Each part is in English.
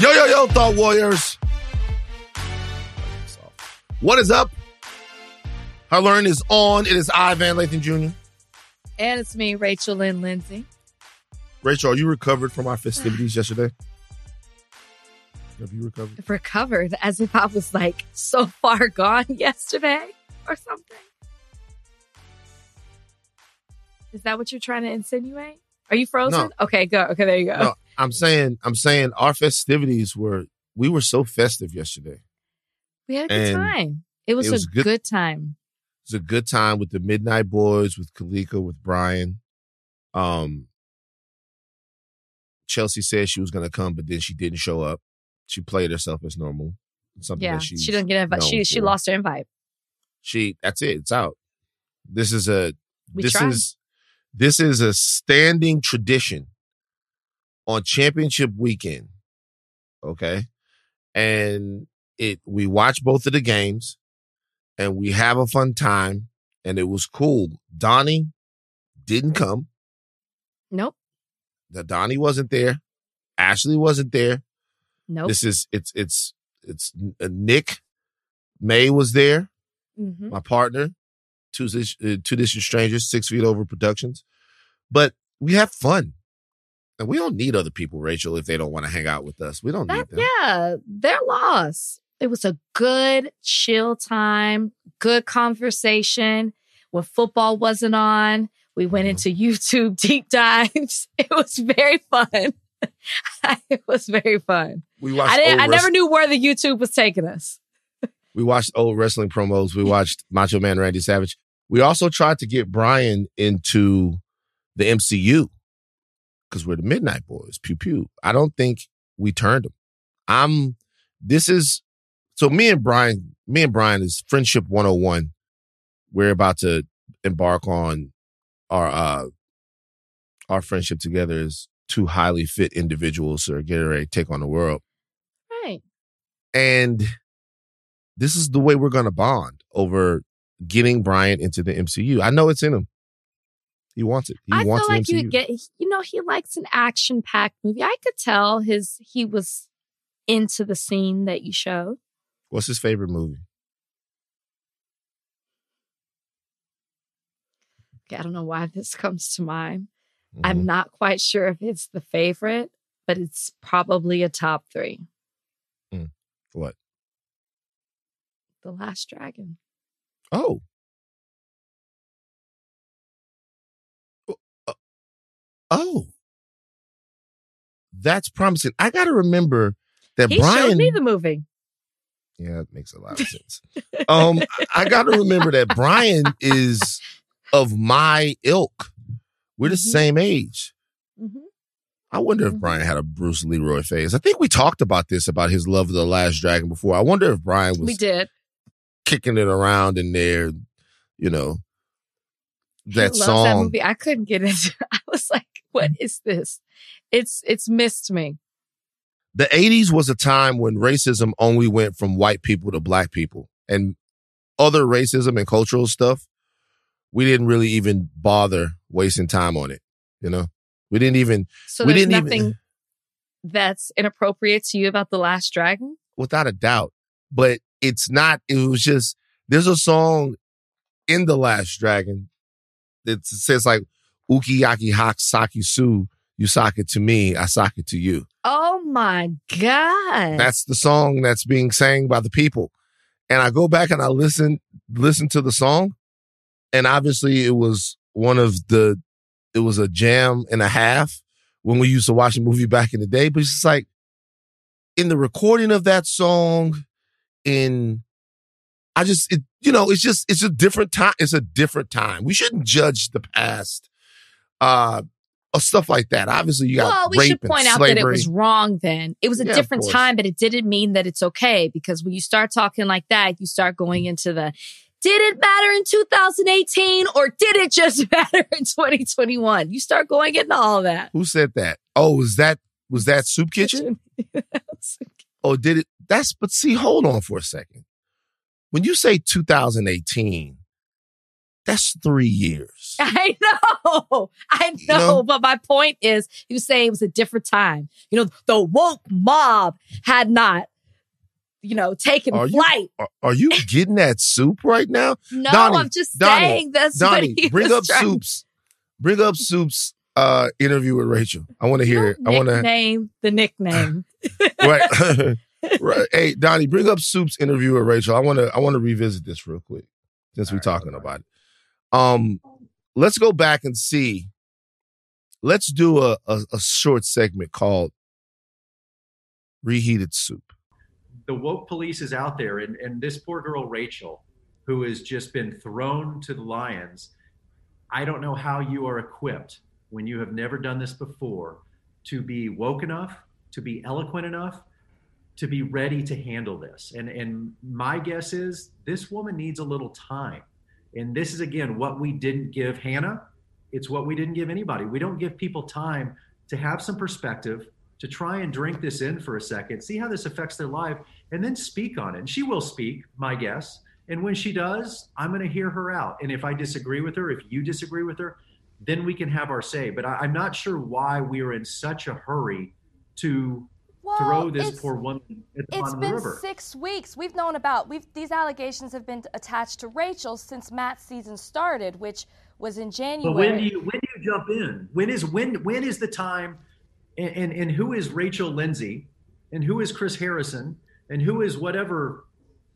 Yo, yo, yo, Thought Warriors. What is up? Higher Learning is on. It is I, Van Lathan Jr. And it's me, Rachel Lynn Lindsay. Rachel, are you recovered from our festivities yesterday? Have you recovered? Recovered as if I was like so far gone yesterday or something. Is that what you're trying to insinuate? Are you frozen? No. Okay, go. Okay, there you go. No, I'm saying, I'm saying our festivities were, we were so festive yesterday. We had a good And time. It was, it was a good- good, time. It was a good time with the Midnight Boys, with Kalika, with Brian. Um, Chelsea said she was going to come, but then she didn't show up. She played herself as normal. Something Yeah, that she didn't get invited. known She she for. lost her invite. She that's it. It's out. This is a We this tried. is this is a standing tradition on championship weekend. Okay. And it we watch both of the games and we have a fun time and it was cool. Donnie didn't come. Nope. The Donnie wasn't there. Ashley wasn't there. Nope. This is it's it's it's uh, Nick May was there hmm my partner, two uh, two distant strangers, six feet over productions. But we have fun, and we don't need other people, Rachel, if they don't want to hang out with us. We don't That, need them. yeah, they're lost. It was a good chill time, good conversation. When football wasn't on, we went Mhm. into YouTube deep dives. It was very fun. it was very fun. We watched. I. I never knew where the YouTube was taking us. We watched old wrestling promos. We watched Macho Man Randy Savage. We also tried to get Brian into the MCU because we're the Midnight Boys. Pew pew. I don't think we turned him. I'm. This is so. Me and Brian. Me and Brian is friendship 101. We're about to embark on our uh our friendship together as two highly fit individuals who are getting ready to take on the world. Right. And this is the way we're going to bond over getting Brian into the MCU. I know it's in him. He wants it. He I wants feel like you would get. You know, he likes an action-packed movie. I could tell his he was into the scene that you showed. What's his favorite movie? Okay, I don't know why this comes to mind. Mhm. I'm not quite sure if it's the favorite, but it's probably a top three. What? The Last Dragon. Oh, Oh. That's promising. I got to remember that He Brian. showed me the movie. Yeah, that makes a lot of sense. um, I got to remember that Brian is of my ilk. We're the Mhm. same age. Mhm. I wonder if. Brian had a Bruce Leroy phase. I think we talked about this about his love of the Last Dragon before. I wonder if Brian was We did. kicking it around in there, you know, that song. That movie. I couldn't get into. It. I was like, "What mm-hmm. is this?" It's it's missed me. the 80s was a time when racism only went from white people to black people and other racism and cultural stuff we didn't really even bother wasting time on it you know we didn't even So we there's didn't nothing even that's inappropriate to you about the Last Dragon. without a doubt but it's not it was just there's a song in the last dragon that says like ukiyaki hak saki su you sock it to me i sock it to you Oh my god! That's the song that's being sang by the people. And I go back and I listen listen to the song, and obviously it was one of the it was a jam and a half when we used to watch a movie back in the day. But it's just like in the recording of that song, in I just it you know it's just it's a different time. It's a different time. We shouldn't judge the past. Uh, or stuff like that. Obviously, you got well, we should point out that it was wrong then. It was a Yeah, different time, but it didn't mean that it's okay because when you start talking like that, you start going into the did it matter in 2018 or did it just matter in 2021? You start going into all that. Who said that? Oh, was that was that Soup Kitchen? Oh, did it? That's but see, hold on for a second. When you say 2018, That's three years. I know. I know. You know? But my point is, he was saying it was a different time. You know, the woke mob had not, you know, taken Are you- flight. Are, are you getting that soup right now? No, Donnie, I'm just Donnie, saying that's Donnie, bring up trying- soups. Bring up soups. Uh, interview with Rachel. I want to hear it. I want to. name the nickname. Right. right. Hey, Donnie, bring up Soup's interview with Rachel. I want to. I want to revisit this real quick since we're All right, talking right. about it. Um, let's go back and see. Let's do a, a, a short segment called "Reheated Soup." the woke police is out there and, and this poor girl rachel who has just been thrown to the lions i don't know how you are equipped when you have never done this before to be woke enough to be eloquent enough to be ready to handle this and and my guess is this woman needs a little time and this is again what we didn't give hannah it's what we didn't give anybody we don't give people time to have some perspective to try and drink this in for a second see how this affects their life and then speak on it. And she will speak, my guess. And when she does, I'm going to hear her out. And if I disagree with her, if you disagree with her, then we can have our say. But I, I'm not sure why we are in such a hurry to Well, throw this poor woman at the it's bottom of the been river. six weeks. We've known about we've these allegations have been attached to Rachel since Matt's season started, which was in January. But when do you when do you jump in? When is when when is the time? And and, and who is Rachel Lindsay? And who is Chris Harrison? And who is whatever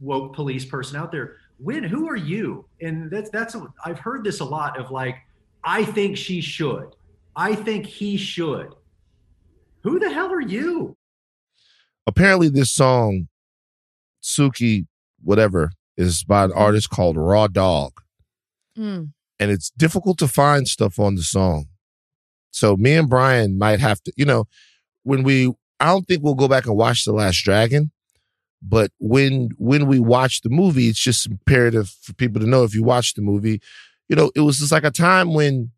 woke police person out there? When who are you? And that's that's a, I've heard this a lot of like I think she should. I think he should. Who the hell are you? Apparently, this song, Suki, whatever, is by an artist called Raw Dog. Mm. and it's difficult to find stuff on the song. So me and Brian might have to, you know, when we I don't think we'll go back and watch The Last Dragon, but when when we watch the movie, it's just imperative for people to know if you watch the movie, you know, it was just like a time when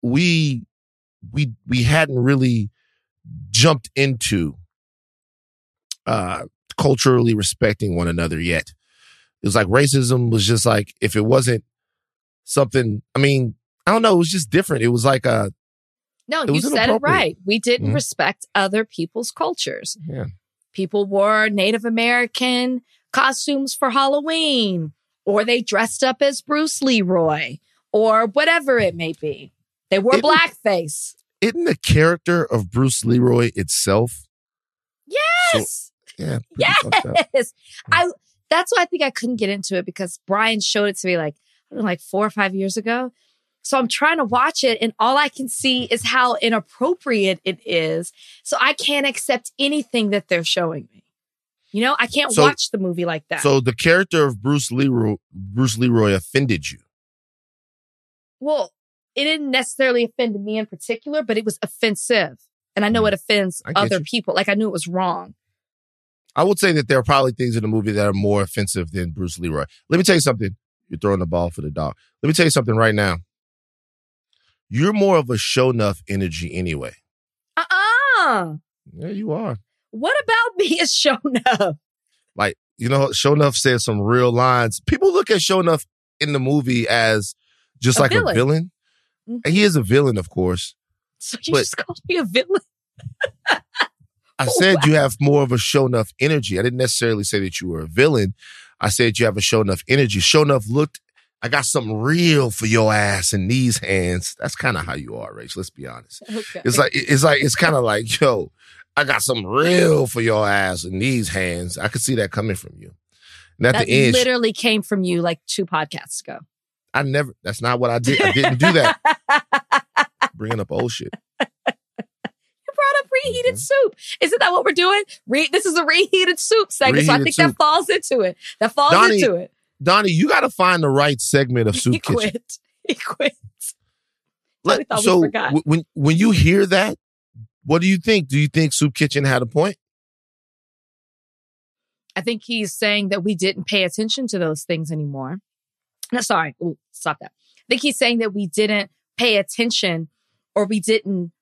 we we we hadn't really jumped into uh culturally respecting one another yet. It was like racism was just like if it wasn't something. I mean, I don't know. It was just different. It was like a No, you said it right. We didn't Mhm. respect other people's cultures. yeah. People wore Native American costumes for Halloween, or they dressed up as Bruce Leroy, or whatever it may be. They wore It- blackface. Isn't the character of Bruce Leroy itself? Yes. Yeah. pretty fucked up. yes. I that's why I think I couldn't get into it because Brian showed it to me like I don't know, like four or five years ago. So I'm trying to watch it and all I can see is how inappropriate it is. So I can't accept anything that they're showing me. You know, I can't So- watch the movie like that. So the character of Bruce Leroy, Bruce Leroy offended you. well, it didn't necessarily offend me in particular, but it was offensive. And I know it offends Mm. I get other you. people. Like I knew it was wrong. I would say that there are probably things in the movie that are more offensive than Bruce Leroy. Let me tell you something. You're throwing the ball for the dog. Let me tell you something right now. You're more of a Sho'nuff energy anyway. Uh-uh. Yeah, you are. What about me is shown up? Like, you know, Sho'nuff said some real lines. People look at Sho'nuff in the movie as just A like villain. a villain. Mhm. And He is a villain, of course. So you But- just called me a villain. I oh, said you have more of a Sho'nuff energy. I didn't necessarily say that you were a villain. I said you have a Sho'nuff energy. Sho'nuff looked, I got something real for your ass in these hands. That's kind of how you are, Rach. Let's be honest. Okay. It's like, it's like, it's kind of like, yo, I got something real for your ass in these hands. I could see that coming from you. And at that the end, literally came from you like two podcasts ago. I never, that's not what I did. I didn't do that. Bringing up old shit. Brought up reheated Mhm. soup. Isn't that what we're doing? Re- this is a reheated soup segment. so I think soup. that falls into it. That falls Donnie, into it. Donnie, you got to find the right segment of he Soup Kitchen. quit. He quit. Let- we thought we so w- when when you hear that, what do you think? Do you think Soup Kitchen had a point? I think he's saying that we didn't pay attention to those things anymore. No, sorry. Ooh, stop that. I think he's saying that we didn't pay attention or we didn't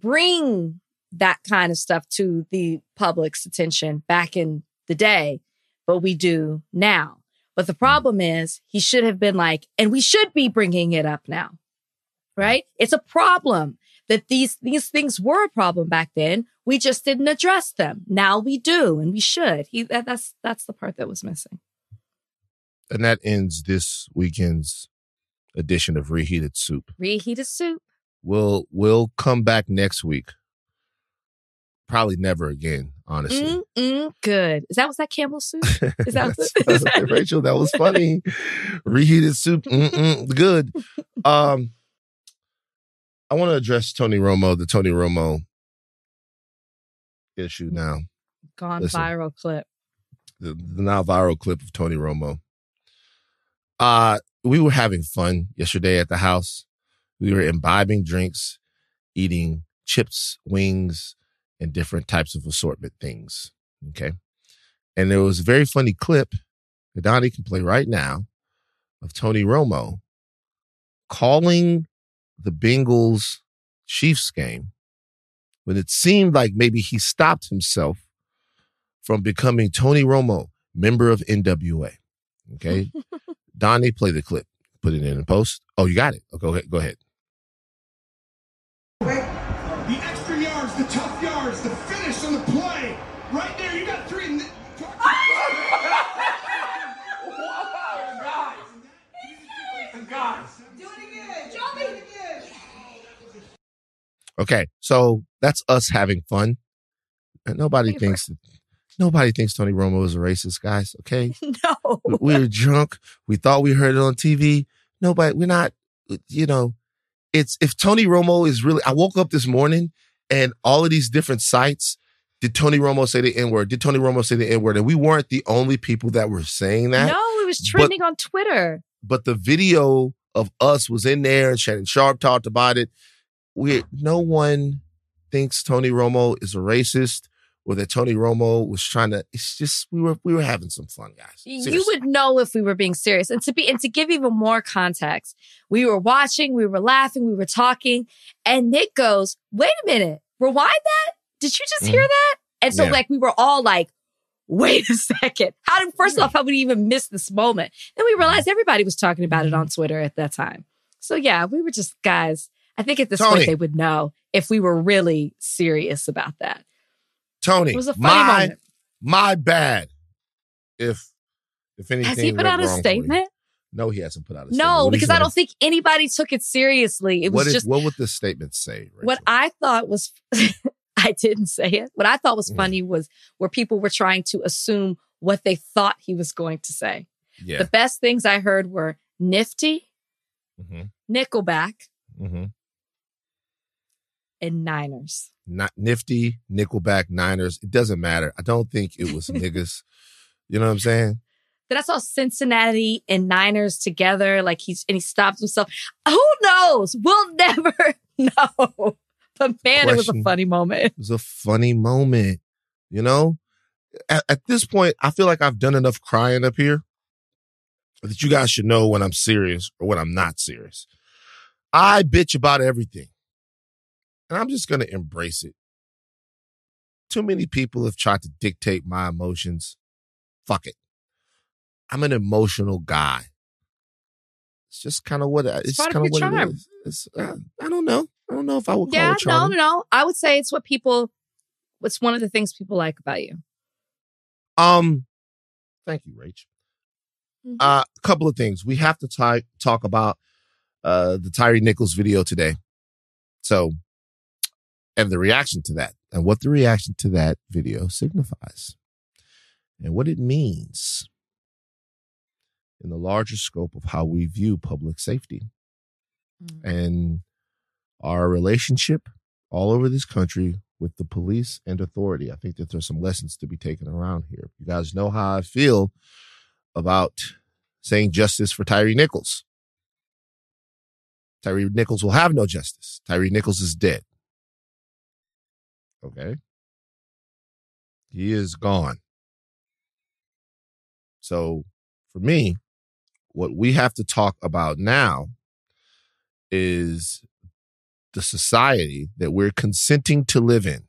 bring that kind of stuff to the public's attention back in the day, but we do now. But the hmm. problem is he should have been like, and we should be bringing it up now. Right? It's a problem that these, these things were a problem back then. We just didn't address them. Now we do and we should. He, that, that's, that's the part that was missing. And that ends this weekend's edition of Reheated Soup. Reheated soup. We'll we'll come back next week. Probably never again, honestly. Mm, mm, good. Is that was that Campbell's soup? Is that, is that- Rachel? That was funny. Reheated soup, mm-mm, good. Um, I want to address Tony Romo, the Tony Romo issue now. gone Listen. viral clip? the, the now viral clip of Tony Romo. Uh, we were having fun yesterday at the house. We were imbibing drinks, eating chips, wings, and different types of assortment things. Okay. And there was a very funny clip that Donnie can play right now of Tony Romo calling the Bengals Chiefs game when it seemed like maybe he stopped himself from becoming Tony Romo, member of NWA. Okay. Donnie, play the clip. Put it in the post. Oh, you got it. Oh, go ahead. Go ahead. The extra yards, the tough yards, the finish on the play. Right there, you got three. n- Okay. So that's us having fun. And nobody We thinks nobody thinks Tony Romo is a racist, guys. Okay. No. we we were drunk. We thought we heard it on TV. Nobody, we're not, you know, it's if Tony Romo is really, I woke up this morning and all of these different sites, did Tony Romo say the N word? Did Tony Romo say the N word? And we weren't the only people that were saying that. No, it was trending on Twitter. But the video of us was in there and Shannon Sharpe talked about it. We, no one thinks Tony Romo is a racist or that Tony Romo was trying to, it's just, we were, we were having some fun, guys. You would know if we were being serious. And to be and to give even more context, we were watching, we were laughing, we were talking, and Nick goes, "Wait a minute, rewind that. Did you just hear that?" And so Mm-hmm. Yeah. like we were all like, "Wait a second. How did first Yeah. off, how would we even miss this moment?" Then we realized everybody was talking about it on Twitter at that time. So yeah, we were just guys. I think at this Tony. point they would know if we were really serious about that. Tony, It was a funny my, moment. my bad. If, if anything, Has he put out a wrong for you. statement? No, he hasn't put out a statement. No, What because I don't think anybody took it seriously. It was what, is- just what would the statement say? what I thought was, I didn't say it. What I thought was Mm. funny was where people were trying to assume what they thought he was going to say. yeah. The best things I heard were nifty, hmm Nickelback, hmm and Niners. Not nifty, Nickelback, Niners. It doesn't matter. I don't think it was niggas. You know what I'm saying? Then I saw Cincinnati and Niners together. Like he's and he stopped himself. Who knows? We'll never know. But man, it was a funny moment. It was a funny moment. You know, at, at this point, I feel like I've done enough crying up here that you guys should know when I'm serious or when I'm not serious. I bitch about everything, and I'm just going to embrace it. Too many people have tried to dictate my emotions. Fuck it. I'm an emotional guy. It's just kind of what I- it's, part kind of what charm. it is. It's, uh, I don't know. I don't know if I would call Yeah, it no, no, no. I would say it's what people. It's one of the things people like about you. Um, thank you, Rach. Mhm. Uh, a couple of things. We have to ty- talk about uh the Tyre Nichols video today. So, and the reaction to that, and what the reaction to that video signifies, and what it means in the larger scope of how we view public safety Mhm. and our relationship all over this country with the police and authority. I think that there's some lessons to be taken around here. You guys know how I feel about saying justice for Tyre Nichols. Tyre Nichols will have no justice. Tyre Nichols is dead. Okay. He is gone. So for me, what we have to talk about now is the society that we're consenting to live in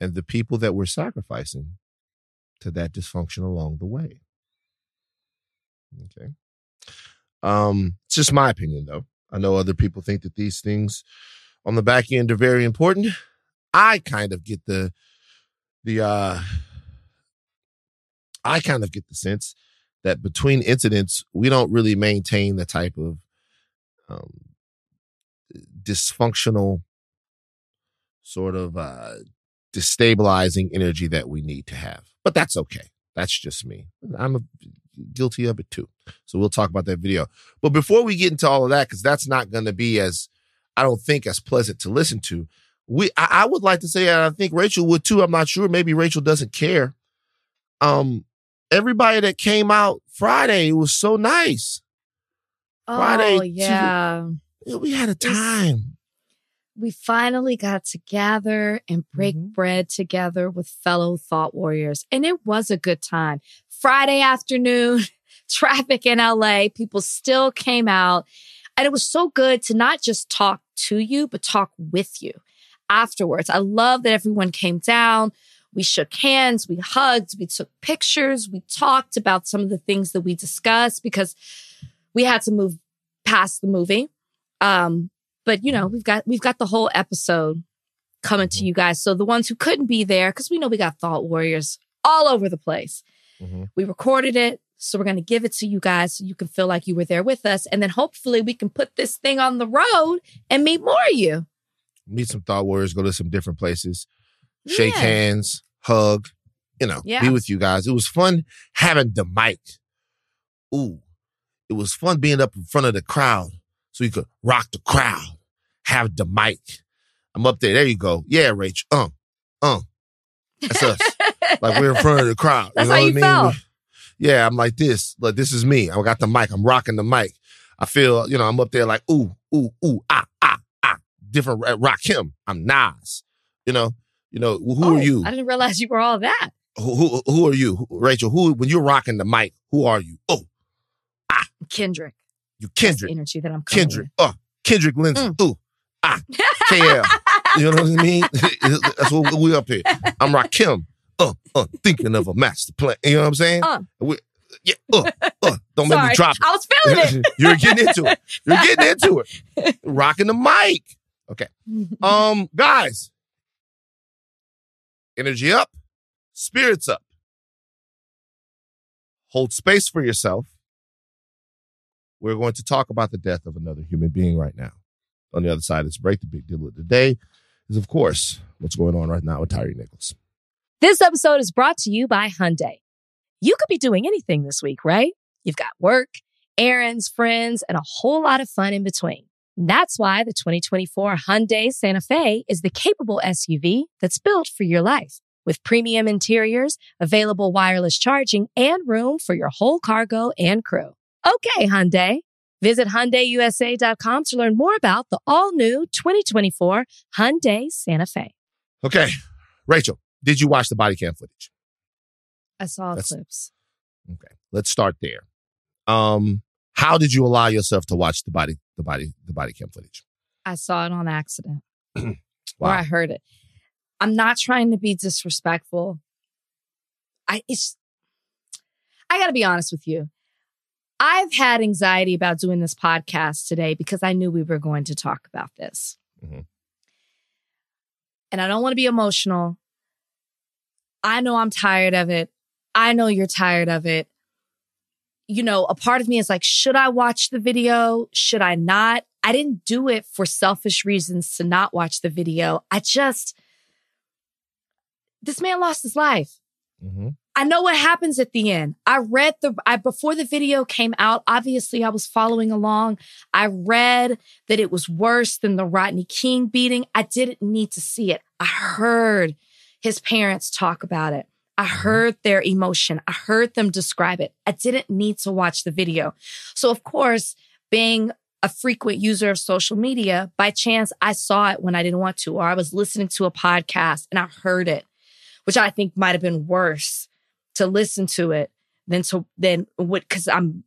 and the people that we're sacrificing to that dysfunction along the way. Okay. Um, it's just my opinion, though. I know other people think that these things on the back end are very important. I kind of get the the uh I kind of get the sense that between incidents, we don't really maintain the type of um, dysfunctional sort of uh destabilizing energy that we need to have. But that's okay. That's just me. I'm a, guilty of it too. So we'll talk about that video. But before we get into all of that, because that's not going to be as, I don't think, as pleasant to listen to. We, I, I would like to say, and I think Rachel would too. I'm not sure. Maybe Rachel doesn't care. Um, everybody that came out Friday was so nice. Friday, oh yeah. We had a time. we finally got to gather and break Mhm. bread together with fellow thought warriors. And it was a good time. Friday afternoon, traffic in LA, people still came out. And it was so good to not just talk to you, but talk with you afterwards. I love that everyone came down. We shook hands, we hugged, we took pictures, we talked about some of the things that we discussed because we had to move past the movie. Um, but you know, we've got we've got the whole episode coming to you guys. So the ones who couldn't be there, because we know we got thought warriors all over the place. Mhm. We recorded it. So we're going to give it to you guys so you can feel like you were there with us. And then hopefully we can put this thing on the road and meet more of you. Meet some thought warriors, go to some different places, shake hands, hug, you know, Yeah. be with you guys. It was fun having the mic. Ooh, it was fun being up in front of the crowd so you could rock the crowd, have the mic. I'm up there. There you go. Yeah, Rach. Um, um. That's us. like we're in front of the crowd. That's know how what you I mean? felt. Yeah, I'm like this. Like this is me. I got the mic. I'm rocking the mic. I feel, you know, I'm up there like ooh, ooh, ooh, ah, ah. Different uh, rock him. I'm Nas. You know, you know, who Oh, are you? I didn't realize you were all that. Who, who who are you, Rachel? Who when you're rocking the mic? Who are you? Oh, ah, Kendrick. you Kendrick. energy that I'm Kendrick. Oh, Kendrick Lindsay. Ooh, ah, KL. You know what I mean? That's what we up here. I'm Rakim. Uh, uh, thinking of a master plan. You know what I'm saying? Uh. We, yeah, uh, uh, don't make me drop it. I was feeling it. You're getting into it. You're getting into it. Rocking the mic. Okay. Um, guys. Energy up, spirits up. Hold space for yourself. We're going to talk about the death of another human being right now. On the other side of this break, the big deal of the day is, of course, what's going on right now with Tyre Nichols. This episode is brought to you by Hyundai. You could be doing anything this week, right? You've got work, errands, friends, and a whole lot of fun in between. That's why the 2024 Hyundai Santa Fe is the capable SUV that's built for your life. With premium interiors, available wireless charging, and room for your whole cargo and crew. Okay, Hyundai. Visit HyundaiUSA.com to learn more about the all-new 2024 Hyundai Santa Fe. Okay, Rachel, did you watch the body cam footage? I saw That's- clips. Okay, let's start there. Um, how did you allow yourself to watch the body, the body, the body cam footage? I saw it on accident. or I heard it. I'm not trying to be disrespectful. I it's I got to be honest with you. I've had anxiety about doing this podcast today because I knew we were going to talk about this. Mhm. And I don't want to be emotional. I know I'm tired of it. I know you're tired of it. You know, a part of me is like, should I watch the video? Should I not? I didn't do it for selfish reasons to not watch the video. I just, this man lost his life. Mm-hmm. I know what happens at the end. I read the I before the video came out, obviously I was following along. I read that it was worse than the Rodney King beating. I didn't need to see it. I heard his parents talk about it. I heard their emotion. I heard them describe it. I didn't need to watch the video. So of course, being a frequent user of social media, by chance I saw it when I didn't want to, or I was listening to a podcast and I heard it, which I think might have been worse to listen to it than to than what because I'm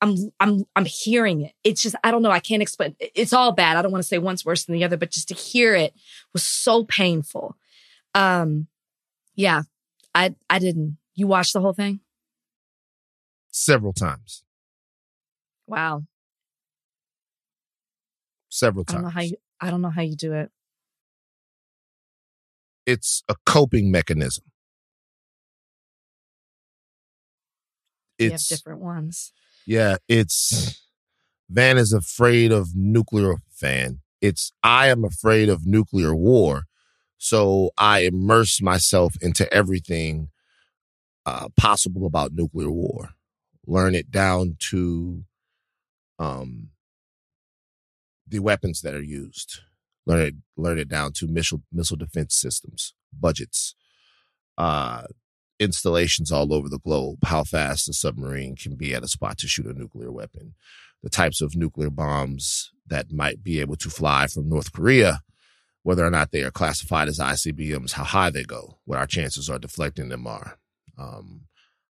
I'm I'm I'm hearing it. It's just I don't know. I can't explain. It's all bad. I don't want to say one's worse than the other, but just to hear it was so painful. Um, yeah, I I didn't. You watched the whole thing? several times. Wow. Several times. I don't know how you I don't know how you do it. it's a coping mechanism. You have different ones. yeah, it's Van is afraid of nuclear Van. It's I am afraid of nuclear war. So I immerse myself into everything uh, possible about nuclear war. Learn it down to um, the weapons that are used. Learn it, learn it down to missile missile defense systems, budgets, uh, installations all over the globe. How fast a submarine can be at a spot to shoot a nuclear weapon, the types of nuclear bombs that might be able to fly from North Korea, whether or not they are classified as ICBMs, how high they go, what our chances are deflecting them are, um,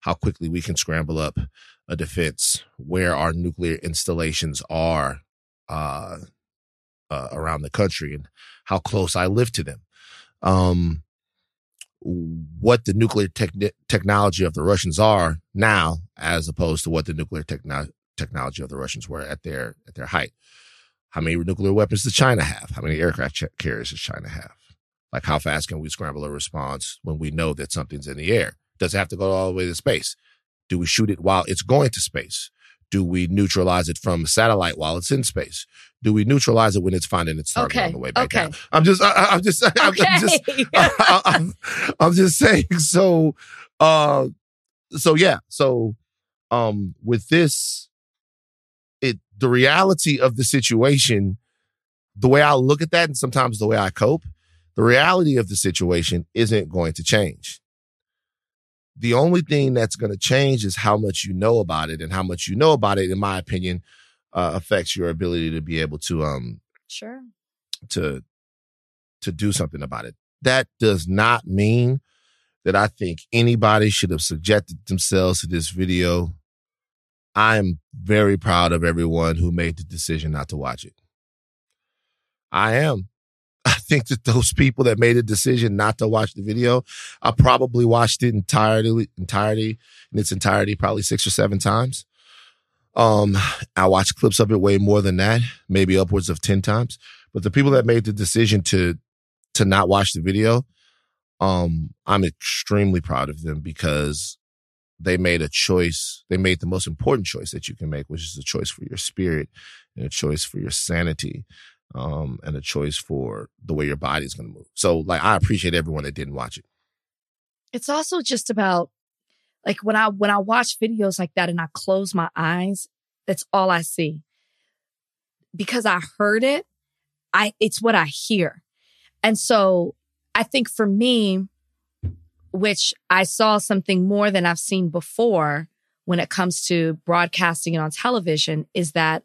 how quickly we can scramble up a defense, where our nuclear installations are uh, uh, around the country, and how close I live to them. Um, what the nuclear techni- technology of the Russians are now, as opposed to what the nuclear techno- technology of the Russians were at their at their height. How many nuclear weapons does China have? How many aircraft carriers does China have? Like, how fast can we scramble a response when we know that something's in the air? Does it have to go all the way to space? Do we shoot it while it's going to space? Do we neutralize it from a satellite while it's in space? Do we neutralize it when it's finding its target Okay, on the way back okay. down? I'm just, I, I- I'm just, I'm, I'm just, Okay. I'm, I'm just saying. So, uh, so yeah. So, um, with this, the reality of the situation, the way I look at that, and sometimes the way I cope, the reality of the situation isn't going to change. The only thing that's going to change is how much you know about it, and how much you know about it, in my opinion, uh, affects your ability to be able to um sure. to to do something about it. That does not mean that I think anybody should have subjected themselves to this video. I am very proud of everyone who made the decision not to watch it. I am. I think that those people that made a decision not to watch the video, I probably watched it entirely, entirety in its entirety, probably six or seven times. Um, I watched clips of it way more than that, maybe upwards of 10 times. But the people that made the decision to to not watch the video, um, I'm extremely proud of them because they made a choice. They made the most important choice that you can make, which is a choice for your spirit and a choice for your sanity, um, and a choice for the way your body is going to move. So, like, I appreciate everyone that didn't watch it. It's also just about like when I when I watch videos like that and I close my eyes, that's all I see. Because I heard it, I it's what I hear. And so I think for me, which I saw something more than I've seen before when it comes to broadcasting and on television, is that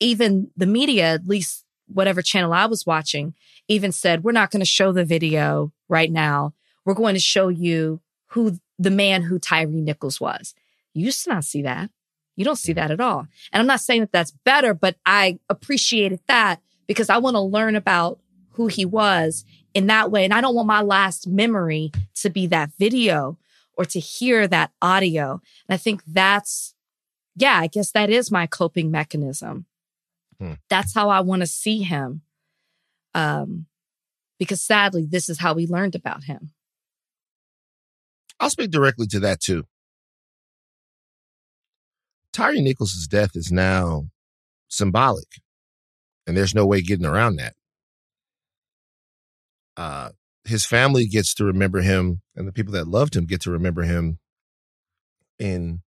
even the media, at least whatever channel I was watching, even said, we're not going to show the video right now. We're going to show you who the man who Tyre Nichols was. You used to not see that. You don't see that at all. And I'm not saying that that's better, but I appreciated that because I want to learn about who he was in that way. And I don't want my last memory to be that video or to hear that audio. And I think that's, yeah, I guess that is my coping mechanism. Hmm. That's how I want to see him. Um, because sadly, this is how we learned about him. I'll speak directly to that too. Tyre Nichols' death is now symbolic, and there's no way getting around that. Uh, his family gets to remember him, and the people that loved him get to remember him in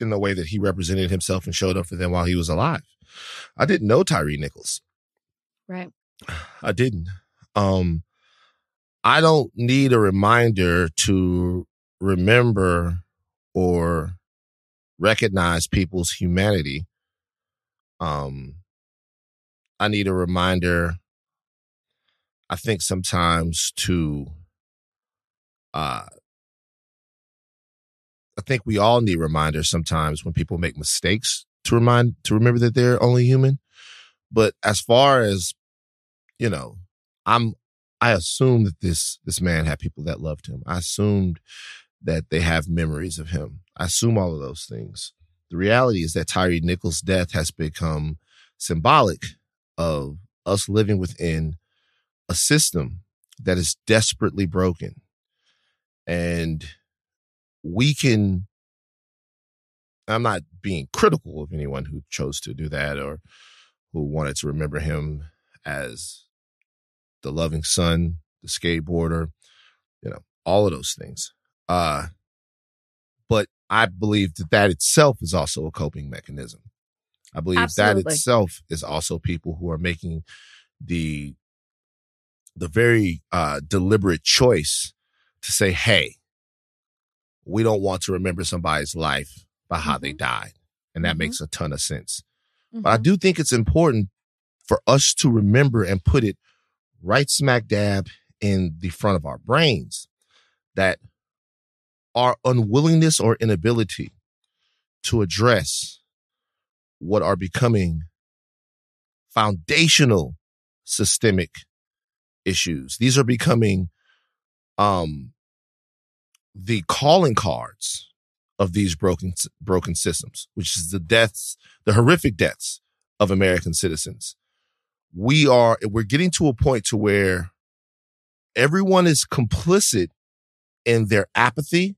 in the way that he represented himself and showed up for them while he was alive. I didn't know Tyre Nichols. Right. I didn't. Um, I don't need a reminder to remember or recognize people's humanity. Um, I need a reminder. I think sometimes to, uh, I think we all need reminders sometimes when people make mistakes to remind to remember that they're only human. But as far as you know, I'm I assumed that this this man had people that loved him. I assumed that they have memories of him. I assume all of those things. The reality is that Tyre Nichols' death has become symbolic of us living within a system that is desperately broken. And we can, I'm not being critical of anyone who chose to do that or who wanted to remember him as the loving son, the skateboarder, you know, all of those things. Uh, but I believe that that itself is also a coping mechanism. I believe Absolutely. that itself is also people who are making the the very uh, deliberate choice to say, "Hey, we don't want to remember somebody's life by how they Mhm. died," and that Mhm. makes a ton of sense. But I Mhm. do think it's important for us to remember and put it right smack dab in the front of our brains that our unwillingness or inability to address what are becoming foundational systemic issues. These are becoming um the calling cards of these broken broken systems, which is the deaths, the horrific deaths of American citizens. We are we're getting to a point to where everyone is complicit in their apathy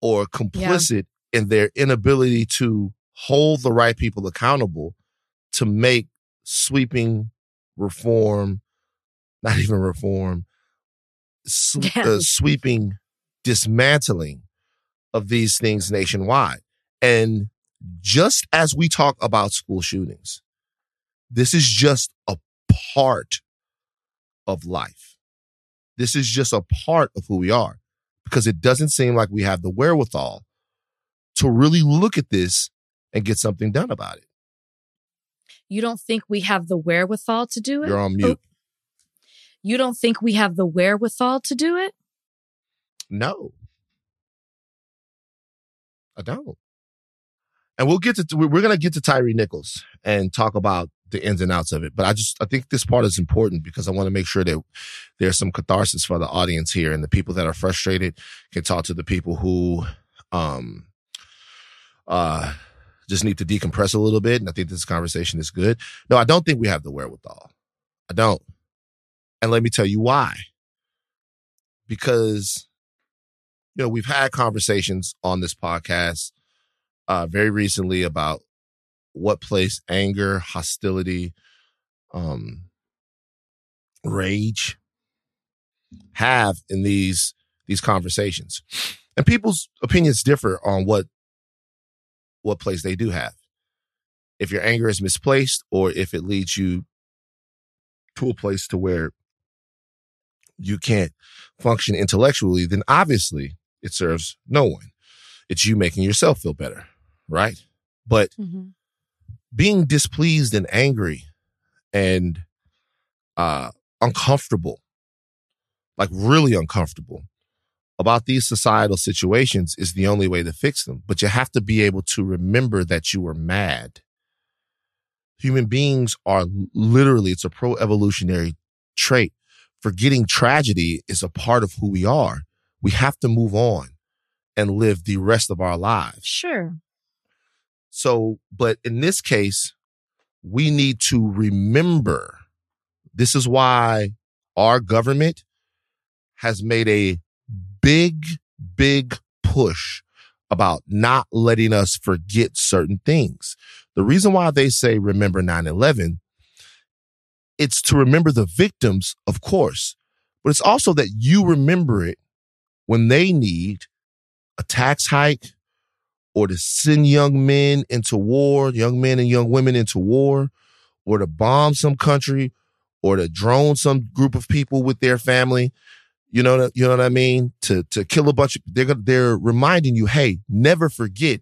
or complicit in their inability to hold the right people accountable to make sweeping reform, not even reform, sw- Yeah. uh, sweeping dismantling of these things nationwide. And just as we talk about school shootings, this is just a part of life. This is just a part of who we are because it doesn't seem like we have the wherewithal to really look at this and get something done about it. You don't think we have the wherewithal to do it? You're on mute. You don't think we have the wherewithal to do it? No, I don't. And we'll get to we're going to get to Tyre Nichols and talk about the ins and outs of it. But I just I think this part is important because I want to make sure that there's some catharsis for the audience here and the people that are frustrated can talk to the people who um uh just need to decompress a little bit. And I think this conversation is good. No, I don't think we have the wherewithal. I don't. And let me tell you why. Because you know, we've had conversations on this podcast uh, very recently about what place anger, hostility, um, rage have in these these conversations, and people's opinions differ on what what place they do have. If your anger is misplaced, or if it leads you to a place to where you can't function intellectually, then obviously it serves no one. It's you making yourself feel better, right? But Mm-hmm. being displeased and angry and uh uncomfortable, like really uncomfortable about these societal situations is the only way to fix them. But you have to be able to remember that you were mad. Human beings are literally, it's a pro evolutionary trait. Forgetting tragedy is a part of who we are. We have to move on and live the rest of our lives. Sure. So, but in this case, we need to remember this is why our government has made a big, big push about not letting us forget certain things. The reason why they say remember 9 11, it's to remember the victims, of course, but it's also that you remember it when they need a tax hike or to send young men into war, young men and young women into war, or to bomb some country, or to drone some group of people with their family. You know, you know what I mean? To to kill a bunch of they're they're reminding you, hey, never forget,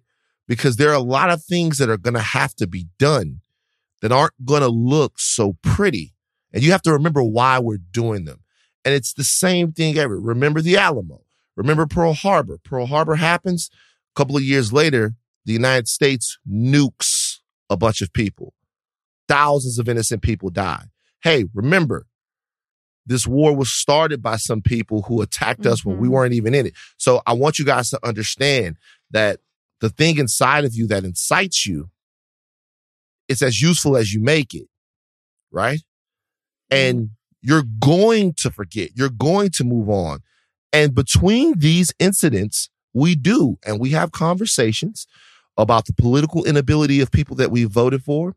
because there are a lot of things that are gonna have to be done that aren't gonna look so pretty, and you have to remember why we're doing them. And it's the same thing ever. Remember the Alamo. Remember Pearl Harbor. Pearl Harbor happens. A couple of years later, the United States nukes a bunch of people. Thousands of innocent people die. Hey, remember, this war was started by some people who attacked us when we Mhm. weren't even in it. So I want you guys to understand that the thing inside of you that incites you, it's as useful as you make it, right? Mm-hmm. And you're going to forget, you're going to move on. And between these incidents, we do, and we have conversations about the political inability of people that we voted for,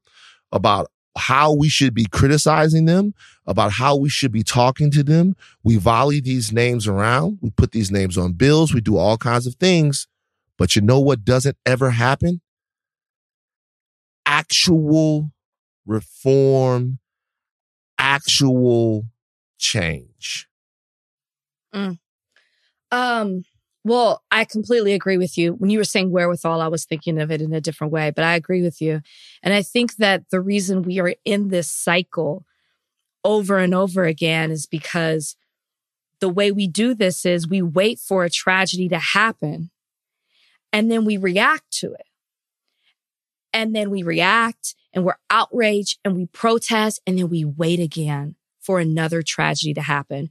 about how we should be criticizing them, about how we should be talking to them. We volley these names around. We put these names on bills. We do all kinds of things. But you know what doesn't ever happen? Actual reform, actual change. Um, well, I completely agree with you. When you were saying wherewithal, I was thinking of it in a different way, but I agree with you. And I think that the reason we are in this cycle over and over again is because the way we do this is we wait for a tragedy to happen and then we react to it. And then we react and we're outraged and we protest and then we wait again for another tragedy to happen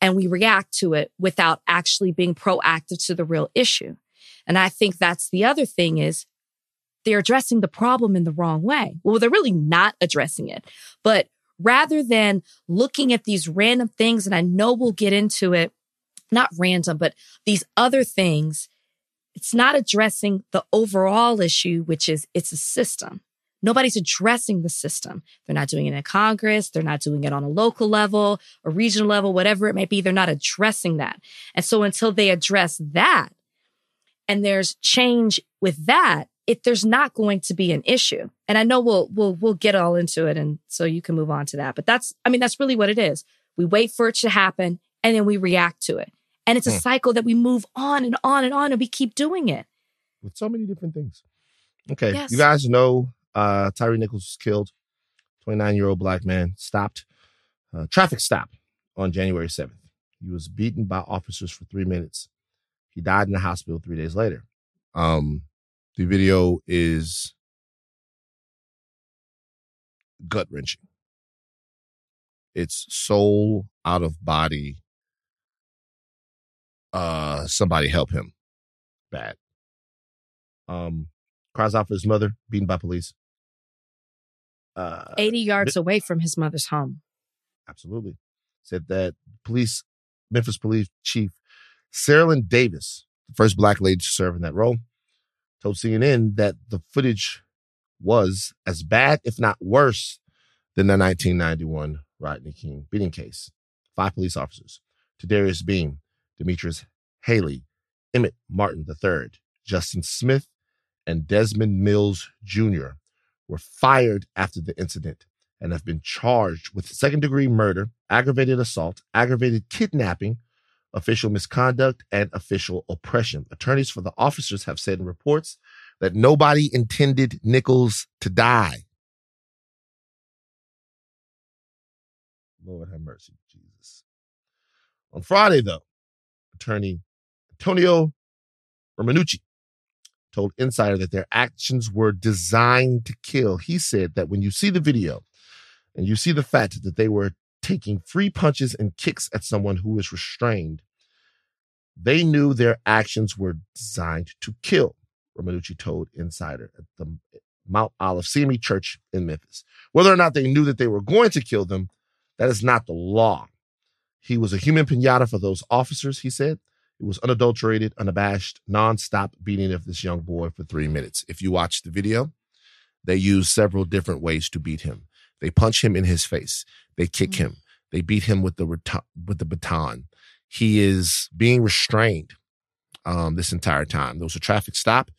and we react to it without actually being proactive to the real issue. And I think that's the other thing is they're addressing the problem in the wrong way. Well, they're really not addressing it, but rather than looking at these random things, and I know we'll get into it, not random, but these other things, it's not addressing the overall issue, which is it's a system. Nobody's addressing the system. They're not doing it in Congress. They're not doing it on a local level, a regional level, whatever it may be. They're not addressing that. And so until they address that and there's change with that, it, there's not going to be an issue. And I know we'll, we'll, we'll get all into it. And so you can move on to that. But that's, I mean, that's really what it is. We wait for it to happen and then we react to it. And it's a Hmm. cycle that we move on and on and on and we keep doing it. with so many different things. Okay. Yes. You guys know uh Tyre Nichols was killed. 29 year old black man stopped, uh, traffic stop on January 7th. He was beaten by officers for three minutes. He died in the hospital three days later. Um, the video is gut wrenching. It's soul out of body. Uh, somebody help him. Bad. Um, cries out for his mother, beaten by police. Uh, 80 yards away from his mother's home. absolutely. Said that police, Memphis police chief Cerelyn Davis, the first black lady to serve in that role, told CNN that the footage was as bad, if not worse, than the 1991 Rodney King beating case. Five police officers, Tadarrius Bean, Demetrius Haley, Emmett Martin III, Justin Smith, and Desmond Mills Jr. were fired after the incident and have been charged with second degree murder, aggravated assault, aggravated kidnapping, official misconduct, and official oppression. Attorneys for the officers have said in reports that nobody intended Nichols to die. Lord have mercy, Jesus. On Friday, though, attorney Antonio Romanucci told Insider that their actions were designed to kill. He said that when you see the video and you see the fact that they were taking free punches and kicks at someone who is restrained, they knew their actions were designed to kill, Romanucci told Insider at the Mount Olive CME Church in Memphis. Whether or not they knew that they were going to kill them, that is not the law. He was a human pinata for those officers, he said. It was unadulterated, unabashed, nonstop beating of this young boy for three minutes. If you watch the video, they use several different ways to beat him. They punch him in his face. They kick him. They beat him with the reta- with the baton. He is being restrained um, this entire time. There was a traffic stop.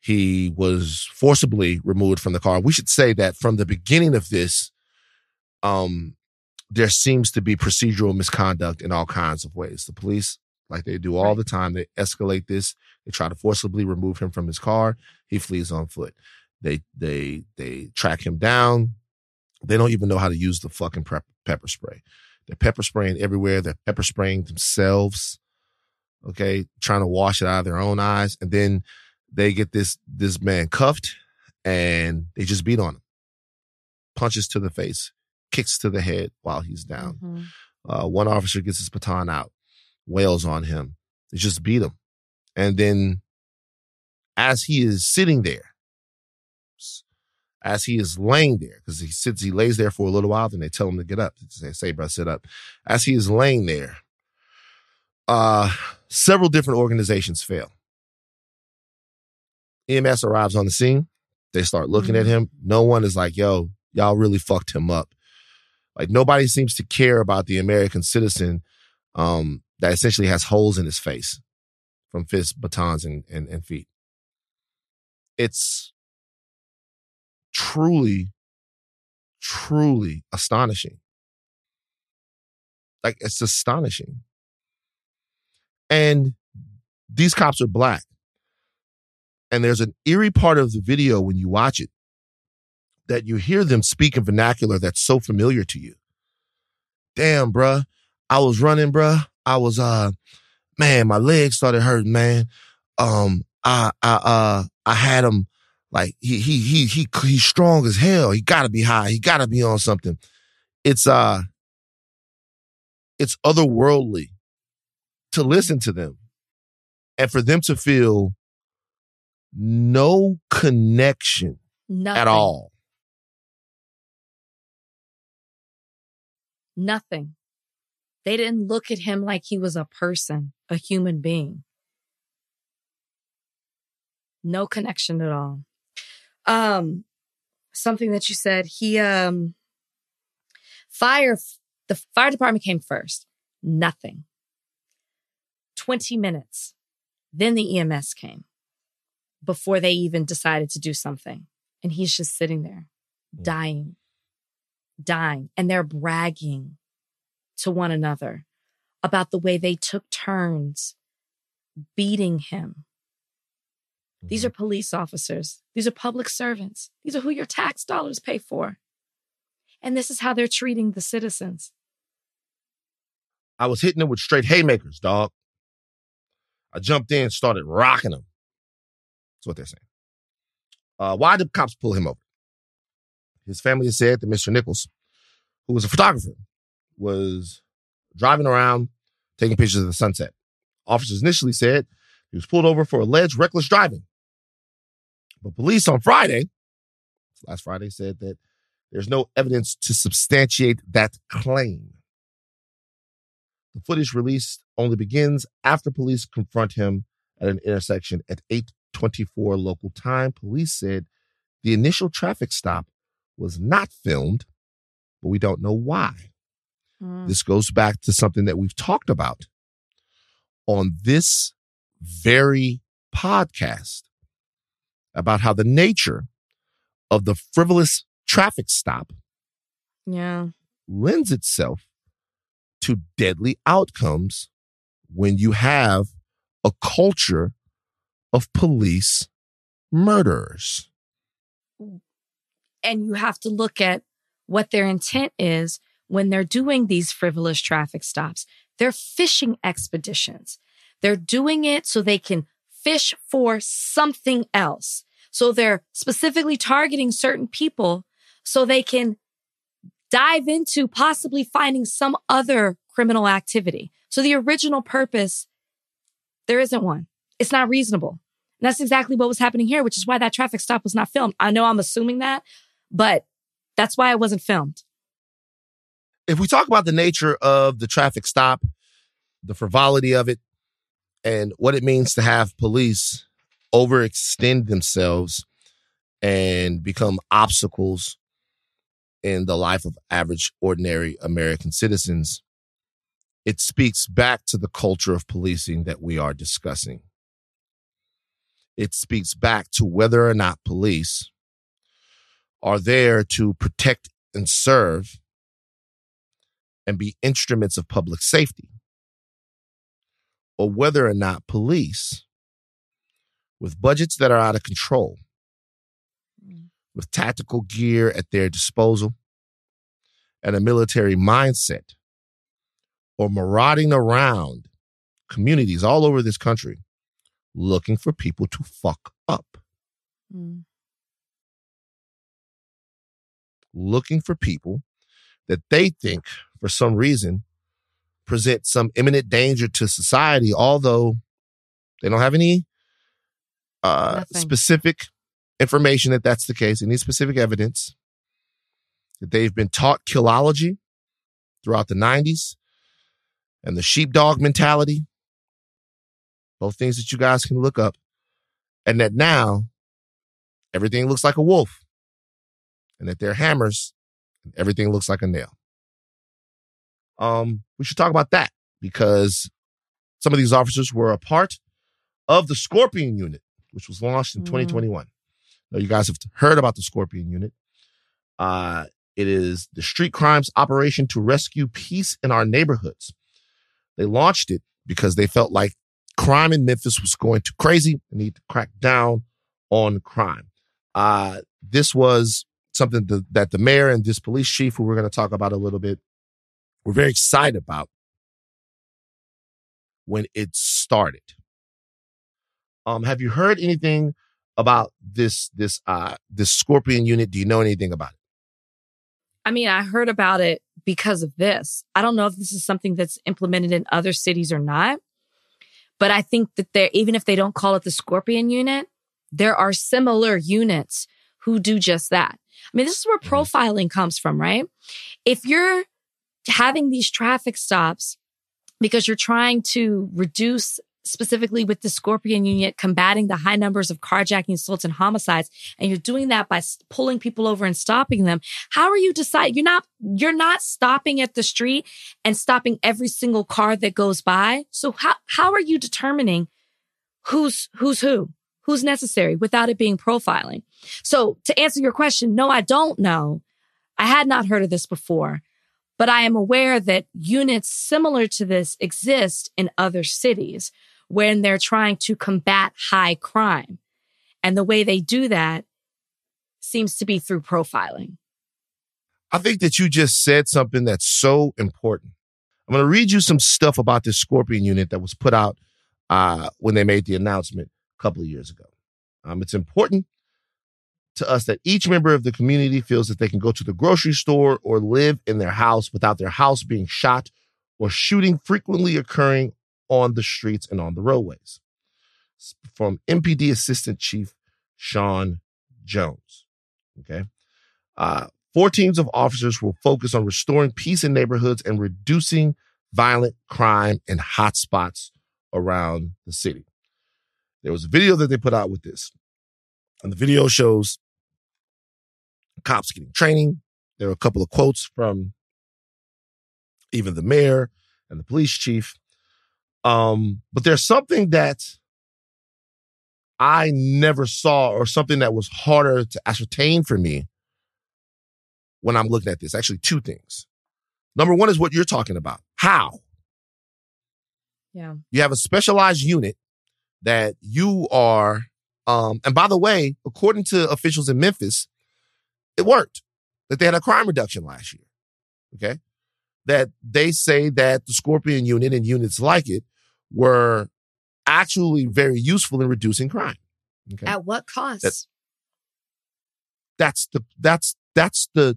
He was forcibly removed from the car. We should say that from the beginning of this, um, there seems to be procedural misconduct in all kinds of ways. The police, like they do all the time, they escalate this. They try to forcibly remove him from his car. He flees on foot. They they they track him down. They don't even know how to use the fucking pepper spray. They're pepper spraying everywhere. They're pepper spraying themselves. Okay, trying to wash it out of their own eyes, and then they get this this man cuffed, and they just beat on him. Punches to the face, kicks to the head while he's down. Mhm. Uh, one officer gets his baton out, wails on him. They just beat him. And then as he is sitting there, as he is laying there, because he sits, he lays there for a little while, then they tell him to get up. They say, say, bro, sit up. As he is laying there, uh, several different organizations fail. EMS arrives on the scene. They start looking at him. No one is like, yo, y'all really fucked him up. Like nobody seems to care about the American citizen um, that essentially has holes in his face from fists, batons, and, and, and feet. It's truly, truly astonishing. Like it's astonishing. And these cops are black. And there's an eerie part of the video when you watch it that you hear them speak in vernacular that's so familiar to you. Damn, bruh. I was running, bruh. I was, uh, man, my legs started hurting, man. Um, I, I, uh, I had him like he, he, he, he, he's strong as hell. He gotta be high. He gotta be on something. It's, uh, it's otherworldly to listen to them and for them to feel no connection Nothing. at all. Nothing. They didn't look at him like he was a person, a human being. No connection at all. Um, something that you said, he, um, fire, the fire department came first. Nothing. 20 minutes. Then the EMS came before they even decided to do something. And he's just sitting there, dying, dying. And they're bragging to one another about the way they took turns beating him. These are police officers. These are public servants. These are who your tax dollars pay for. And this is how they're treating the citizens. I was hitting him with straight haymakers, dog. I jumped in, started rocking him. That's what they're saying. Uh, why did cops pull him over? His family said that Mr. Nichols, who was a photographer, was driving around taking pictures of the sunset. Officers initially said he was pulled over for alleged reckless driving. But police on Friday, last Friday, said that there's no evidence to substantiate that claim. The footage released only begins after police confront him at an intersection at 824 local time. Police said the initial traffic stop was not filmed, but we don't know why. Mm. This goes back to something that we've talked about on this very podcast about how the nature of the frivolous traffic stop Yeah. lends itself to deadly outcomes when you have a culture of police murderers. And you have to look at what their intent is when they're doing these frivolous traffic stops. They're fishing expeditions. They're doing it so they can fish for something else. So they're specifically targeting certain people so they can dive into possibly finding some other criminal activity. So the original purpose, there isn't one. It's not reasonable. And that's exactly what was happening here, which is why that traffic stop was not filmed. I know I'm assuming that, but that's why it wasn't filmed. If we talk about the nature of the traffic stop, the frivolity of it, and what it means to have police overextend themselves and become obstacles in the life of average, ordinary American citizens, it speaks back to the culture of policing that we are discussing. It speaks back to whether or not police are there to protect and serve and be instruments of public safety, or whether or not police, with budgets that are out of control, mm. with tactical gear at their disposal, and a military mindset, or marauding around communities all over this country looking for people to fuck up, mm. Looking for people that they think, for some reason, present some imminent danger to society, although they don't have any uh, specific information that that's the case, any specific evidence. That they've been taught killology throughout the 90s and the sheepdog mentality, both things that you guys can look up, and that now everything looks like a wolf and that they're hammers and everything looks like a nail. Um, we should talk about that because some of these officers were a part of the Scorpion Unit, which was launched in Mm. 2021. Now, you guys have heard about the Scorpion Unit. Uh, it is the street crimes operation to rescue peace in our neighborhoods. They launched it because they felt like crime in Memphis was going too crazy and need to crack down on crime. Uh, this was something that, that the mayor and this police chief, who we're going to talk about a little bit, were very excited about when it started. Um, have you heard anything about this this uh this Scorpion unit? Do you know anything about it? I mean, I heard about it because of this. I don't know if this is something that's implemented in other cities or not, but I think that there, even if they don't call it the Scorpion unit, there are similar units who do just that. I mean, this is where Mhm. profiling comes from, right? If you're having these traffic stops because you're trying to reduce specifically with the Scorpion unit combating the high numbers of carjacking, assaults, and homicides, and you're doing that by pulling people over and stopping them, how are you deciding? You're not you're not stopping at the street and stopping every single car that goes by. So how how are you determining who's who's who? Who's necessary without it being profiling? So to answer your question, no, I don't know. I had not heard of this before, but I am aware that units similar to this exist in other cities when they're trying to combat high crime. And the way they do that seems to be through profiling. I think that you just said something that's so important. I'm going to read you some stuff about this Scorpion unit that was put out uh, when they made the announcement a couple of years ago. Um, it's important to us that each member of the community feels that they can go to the grocery store or live in their house without their house being shot or shooting frequently occurring on the streets and on the roadways. From MPD Assistant Chief Sean Jones. Okay. Uh, Four teams of officers will focus on restoring peace in neighborhoods and reducing violent crime in hotspots around the city. There was a video that they put out with this, and the video shows cops getting training. There are a couple of quotes from even the mayor and the police chief. Um, but there's something that I never saw, or something that was harder to ascertain for me when I'm looking at this. Actually, two things. Number one is what you're talking about. How? Yeah. You have a specialized unit that you are, um, and by the way, according to officials in Memphis, it worked. That they had a crime reduction last year. Okay. That they say that the Scorpion unit and units like it were actually very useful in reducing crime. Okay. At what cost? that's the that's that's the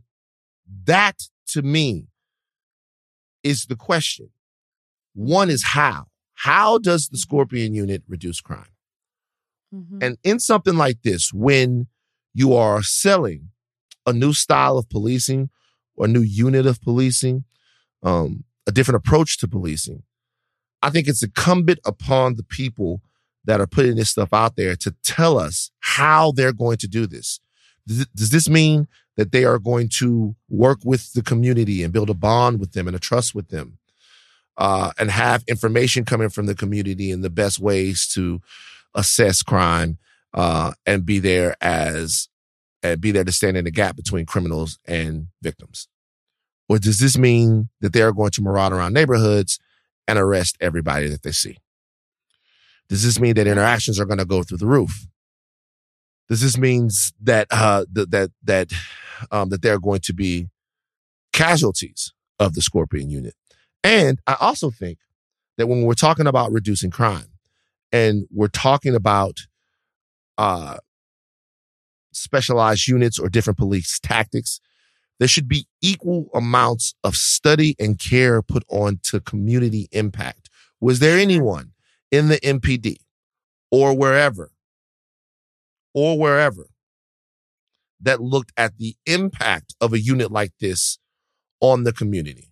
that to me is the question one is how how does the scorpion unit reduce crime? Mhm. and in something like this when you are selling a new style of policing or a new unit of policing um, a different approach to policing i think it's incumbent upon the people that are putting this stuff out there to tell us how they're going to do this. Does this mean that they are going to work with the community and build a bond with them and a trust with them uh, and have information coming from the community and the best ways to assess crime uh, and be there as and be there to stand in the gap between criminals and victims. Or does this mean that they are going to maraud around neighborhoods and arrest everybody that they see? Does this mean that interactions are going to go through the roof? Does this means that uh th- that that um that they're going to be casualties of the scorpion unit and i also think that when we're talking about reducing crime and we're talking about uh specialized units or different police tactics there should be equal amounts of study and care put on to community impact. Was there anyone in the MPD or wherever or wherever that looked at the impact of a unit like this on the community?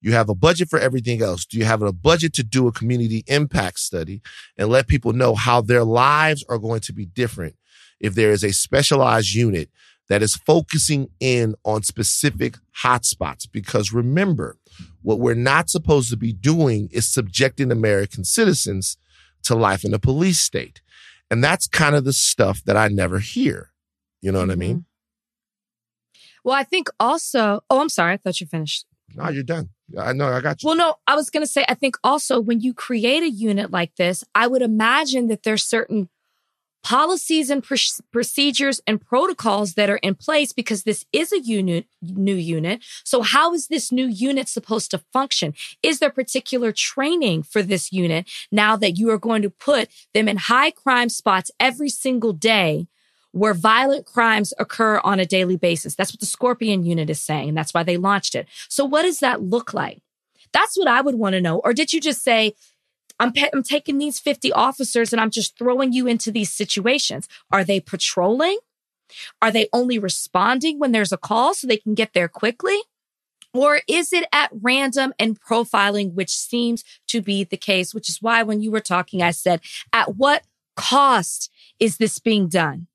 You have a budget for everything else. Do you have a budget to do a community impact study and let people know how their lives are going to be different if there is a specialized unit that is focusing in on specific hotspots? Because remember, what we're not supposed to be doing is subjecting American citizens to life in a police state. And that's kind of the stuff that I never hear. You know what I mean? Mm-hmm. Well, I think also, oh, I'm sorry. I thought you finished. No, you're done. I know. I got you. Well, no, I was going to say, I think also when you create a unit like this, I would imagine that there's certain policies and pr- procedures and protocols that are in place because this is a unit, new unit. So how is this new unit supposed to function? Is there particular training for this unit now that you are going to put them in high crime spots every single day? Where violent crimes occur on a daily basis. That's what the Scorpion unit is saying. And that's why they launched it. So what does that look like? That's what I would want to know. Or did you just say, I'm, pe- I'm taking these 50 officers and I'm just throwing you into these situations. Are they patrolling? Are they only responding when there's a call so they can get there quickly? Or is it at random and profiling, which seems to be the case, which is why when you were talking, I said, at what cost is this being done?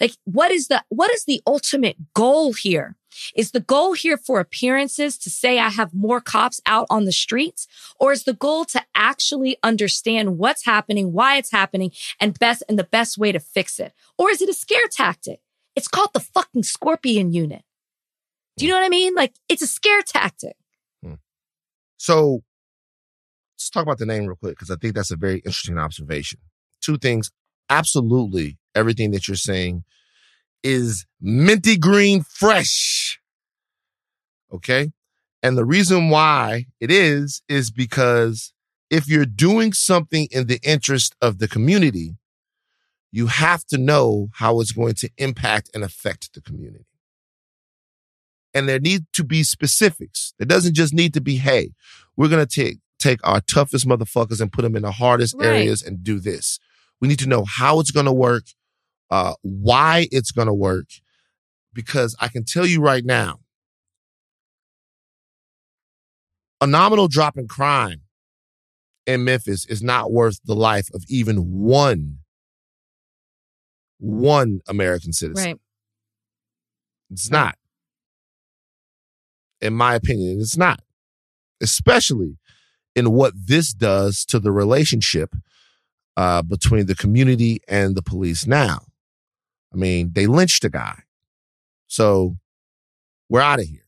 Like, what is the, what is the ultimate goal here? Is the goal here for appearances to say I have more cops out on the streets? Or is the goal to actually understand what's happening, why it's happening, and best, and the best way to fix it? Or is it a scare tactic? It's called the fucking scorpion unit. Do you know what I mean? Like, it's a scare tactic. Hmm. So let's talk about the name real quick because I think that's a very interesting observation. Two things. Absolutely, everything that you're saying is minty green fresh. Okay. And the reason why it is, is because if you're doing something in the interest of the community, you have to know how it's going to impact and affect the community. And there need to be specifics. There doesn't just need to be, hey, we're going to take, take our toughest motherfuckers and put them in the hardest Right. areas and do this. We need to know how it's going to work, uh, why it's going to work, because I can tell you right now, a nominal drop in crime in Memphis is not worth the life of even one, one American citizen. Right. It's not. In my opinion, it's not. Especially in what this does to the relationship uh, between the community and the police now. I mean, they lynched a guy. So we're out of here.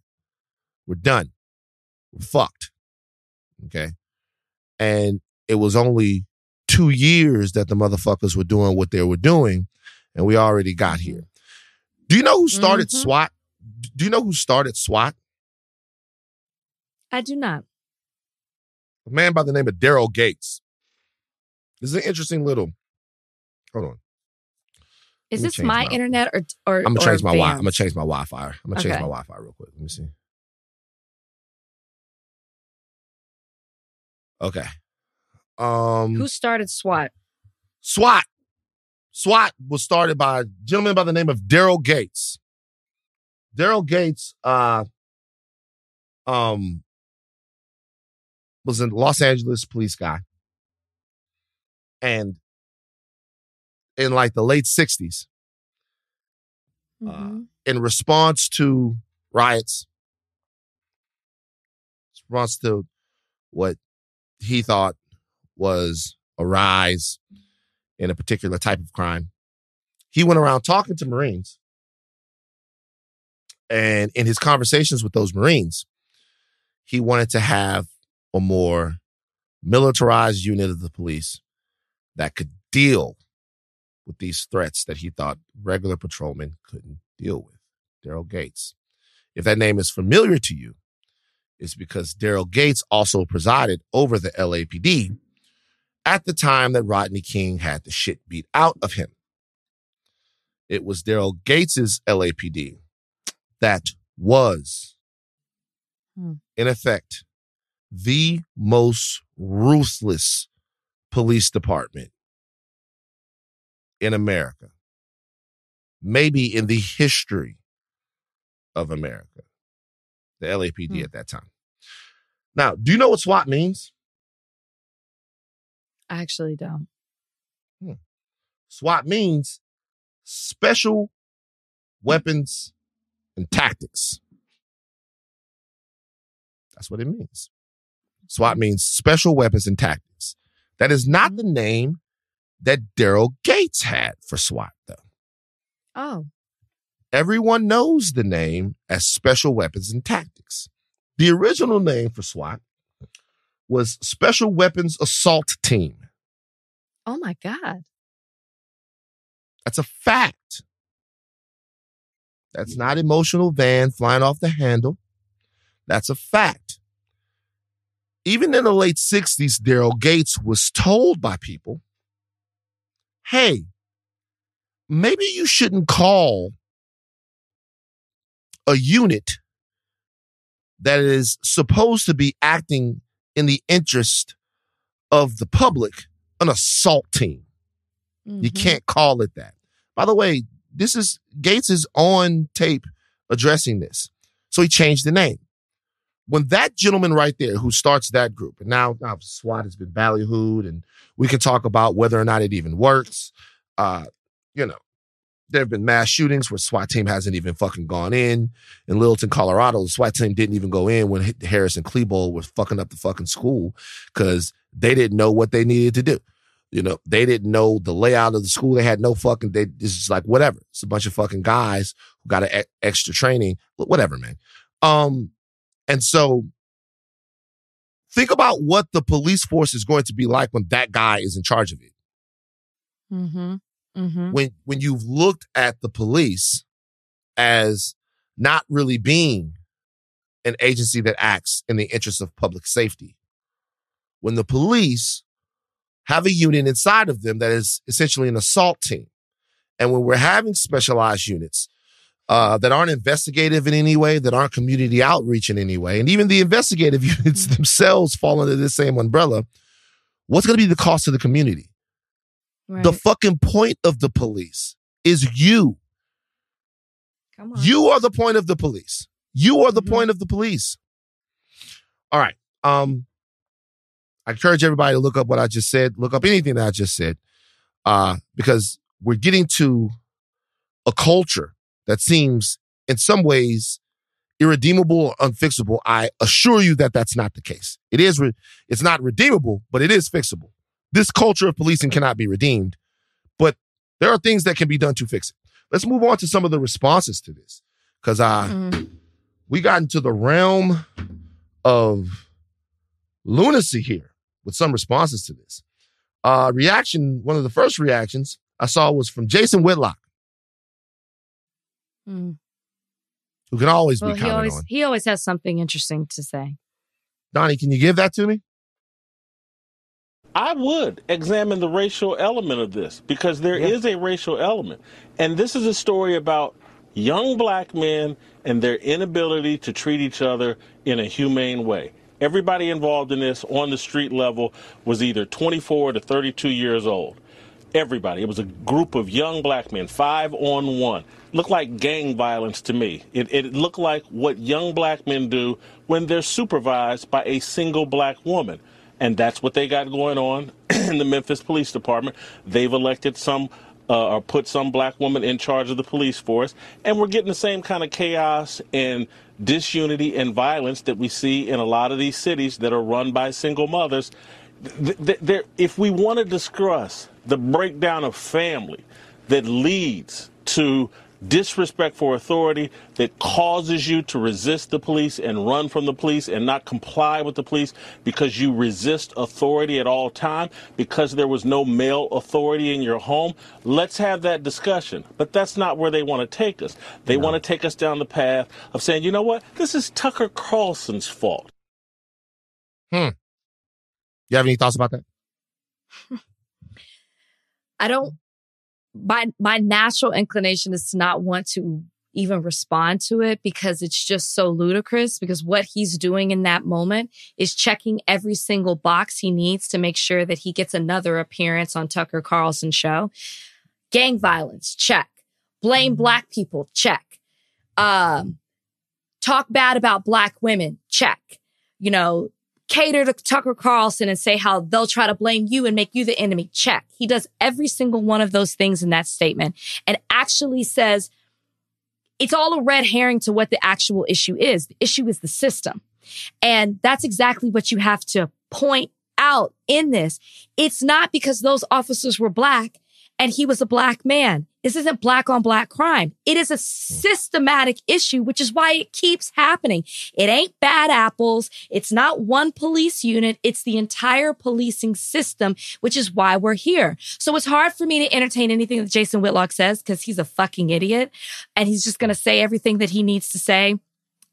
We're done. We're fucked. Okay. And it was only two years that the motherfuckers were doing what they were doing, and we already got here. Do you know who started Mhm. SWAT? Do you know who started SWAT? I do not. A man by the name of Daryl Gates. This is an interesting little. Hold on. Is this my, my- internet or or I'm gonna or change my Wi- I'm gonna change my Wi-Fi. I'm gonna change my Wi-Fi real quick. Let me see. Okay. Um. Who started SWAT? SWAT. SWAT was started by a gentleman by the name of Daryl Gates. Daryl Gates uh um was a Los Angeles police guy. And in like the late 60s, Uh, Mhm. in response to riots, response to what he thought was a rise in a particular type of crime, he went around talking to Marines. And in his conversations with those Marines, he wanted to have a more militarized unit of the police that could deal with these threats that he thought regular patrolmen couldn't deal with. Daryl Gates. If that name is familiar to you, it's because Daryl Gates also presided over the LAPD at the time that Rodney King had the shit beat out of him. It was Daryl Gates's LAPD that was, Hmm. in effect, the most ruthless police department in America, maybe in the history of America, the LAPD Hmm. at that time. Now, do you know what SWAT means? I actually don't. SWAT means special weapons and tactics. That's what it means. SWAT means special weapons and tactics. That is not the mm-hmm. name that Daryl Gates had for SWAT, though. Oh, Everyone knows the name as Special Weapons and Tactics. The original name for SWAT was Special Weapons Assault Team. oh my God. That's a fact. That's not emotional van flying off the handle. That's a fact. Even in the late 60s, Daryl Gates was told by people, hey, maybe you shouldn't call a unit that is supposed to be acting in the interest of the public an assault team. You Mhm. can't call it that. By the way, this is Gates is on tape addressing this. So he changed the name. When that gentleman right there who starts that group, and now, now SWAT has been ballyhooed, and we can talk about whether or not it even works. Uh, you know, there have been mass shootings where SWAT team hasn't even fucking gone in. In Littleton, Colorado, the SWAT team didn't even go in when Harris and Klebold was fucking up the fucking school because they didn't know what they needed to do. You know, they didn't know the layout of the school. They had no fucking, they, just like, whatever. It's a bunch of fucking guys who got e- extra training, whatever, man. Um, and so think about what the police force is going to be like when that guy is in charge of it. Mm-hmm. Mm-hmm. When, when you've looked at the police as not really being an agency that acts in the interest of public safety. When the police have a unit inside of them that is essentially an assault team. And when we're having specialized units uh, that aren't investigative in any way, that aren't community outreach in any way, and even the investigative units themselves fall under this same umbrella, what's going to be the cost to the community? Right. The fucking point of the police is you. Come on. You are the point of the police. You are the Mhm. point of the police. All right. Um, I encourage everybody to look up what I just said. Look up anything that I just said, uh, because we're getting to a culture that seems, in some ways, irredeemable or unfixable. I assure you that that's not the case. It is. Re- it's not redeemable, but it is fixable. This culture of policing cannot be redeemed, but there are things that can be done to fix it. Let's move on to some of the responses to this, because uh, Mhm. we got into the realm of lunacy here with some responses to this. Uh, reaction, one of the first reactions I saw was from Jason Whitlock, Mm. who can always Well, be he counted always on. he always has something interesting to say. Donnie, can you give that to me? I would examine the racial element of this because there is a racial element. And this is a story about young black men and their inability to treat each other in a humane way. Everybody involved in this on the street level was either 24 to 32 years old. Everybody. It was a group of young black men, five on one. Looked like gang violence to me. It, it looked like what young black men do when they're supervised by a single black woman. And that's what they got going on in the Memphis Police Department. They've elected some uh, or put some black woman in charge of the police force. And we're getting the same kind of chaos and disunity and violence that we see in a lot of these cities that are run by single mothers. Th- th- there, if we want to discuss the breakdown of family that leads to disrespect for authority that causes you to resist the police and run from the police and not comply with the police because you resist authority at all time because there was no male authority in your home let's have that discussion. But that's not where they want to take us. They want to take us down the path of saying you know what? This is tucker carlson's fault hmm. You have any thoughts about that? I don't. My my natural inclination is to not want to even respond to it because it's just so ludicrous because what he's doing in that moment is checking every single box he needs to make sure that he gets another appearance on Tucker Carlson show. Gang violence, check. Blame black people, check. Um, talk bad about black women, check. You know, cater to Tucker Carlson and say how they'll try to blame you and make you the enemy. Check. He does every single one of those things in that statement and actually says it's all a red herring to what the actual issue is. The issue is the system. And that's exactly what you have to point out in this. It's not because those officers were black and he was a black man. This isn't black on black crime. It is a hmm. systematic issue, which is why it keeps happening. It ain't bad apples. It's not one police unit. It's the entire policing system, which is why we're here. So it's hard for me to entertain anything that Jason Whitlock says because he's a fucking idiot and he's just going to say everything that he needs to say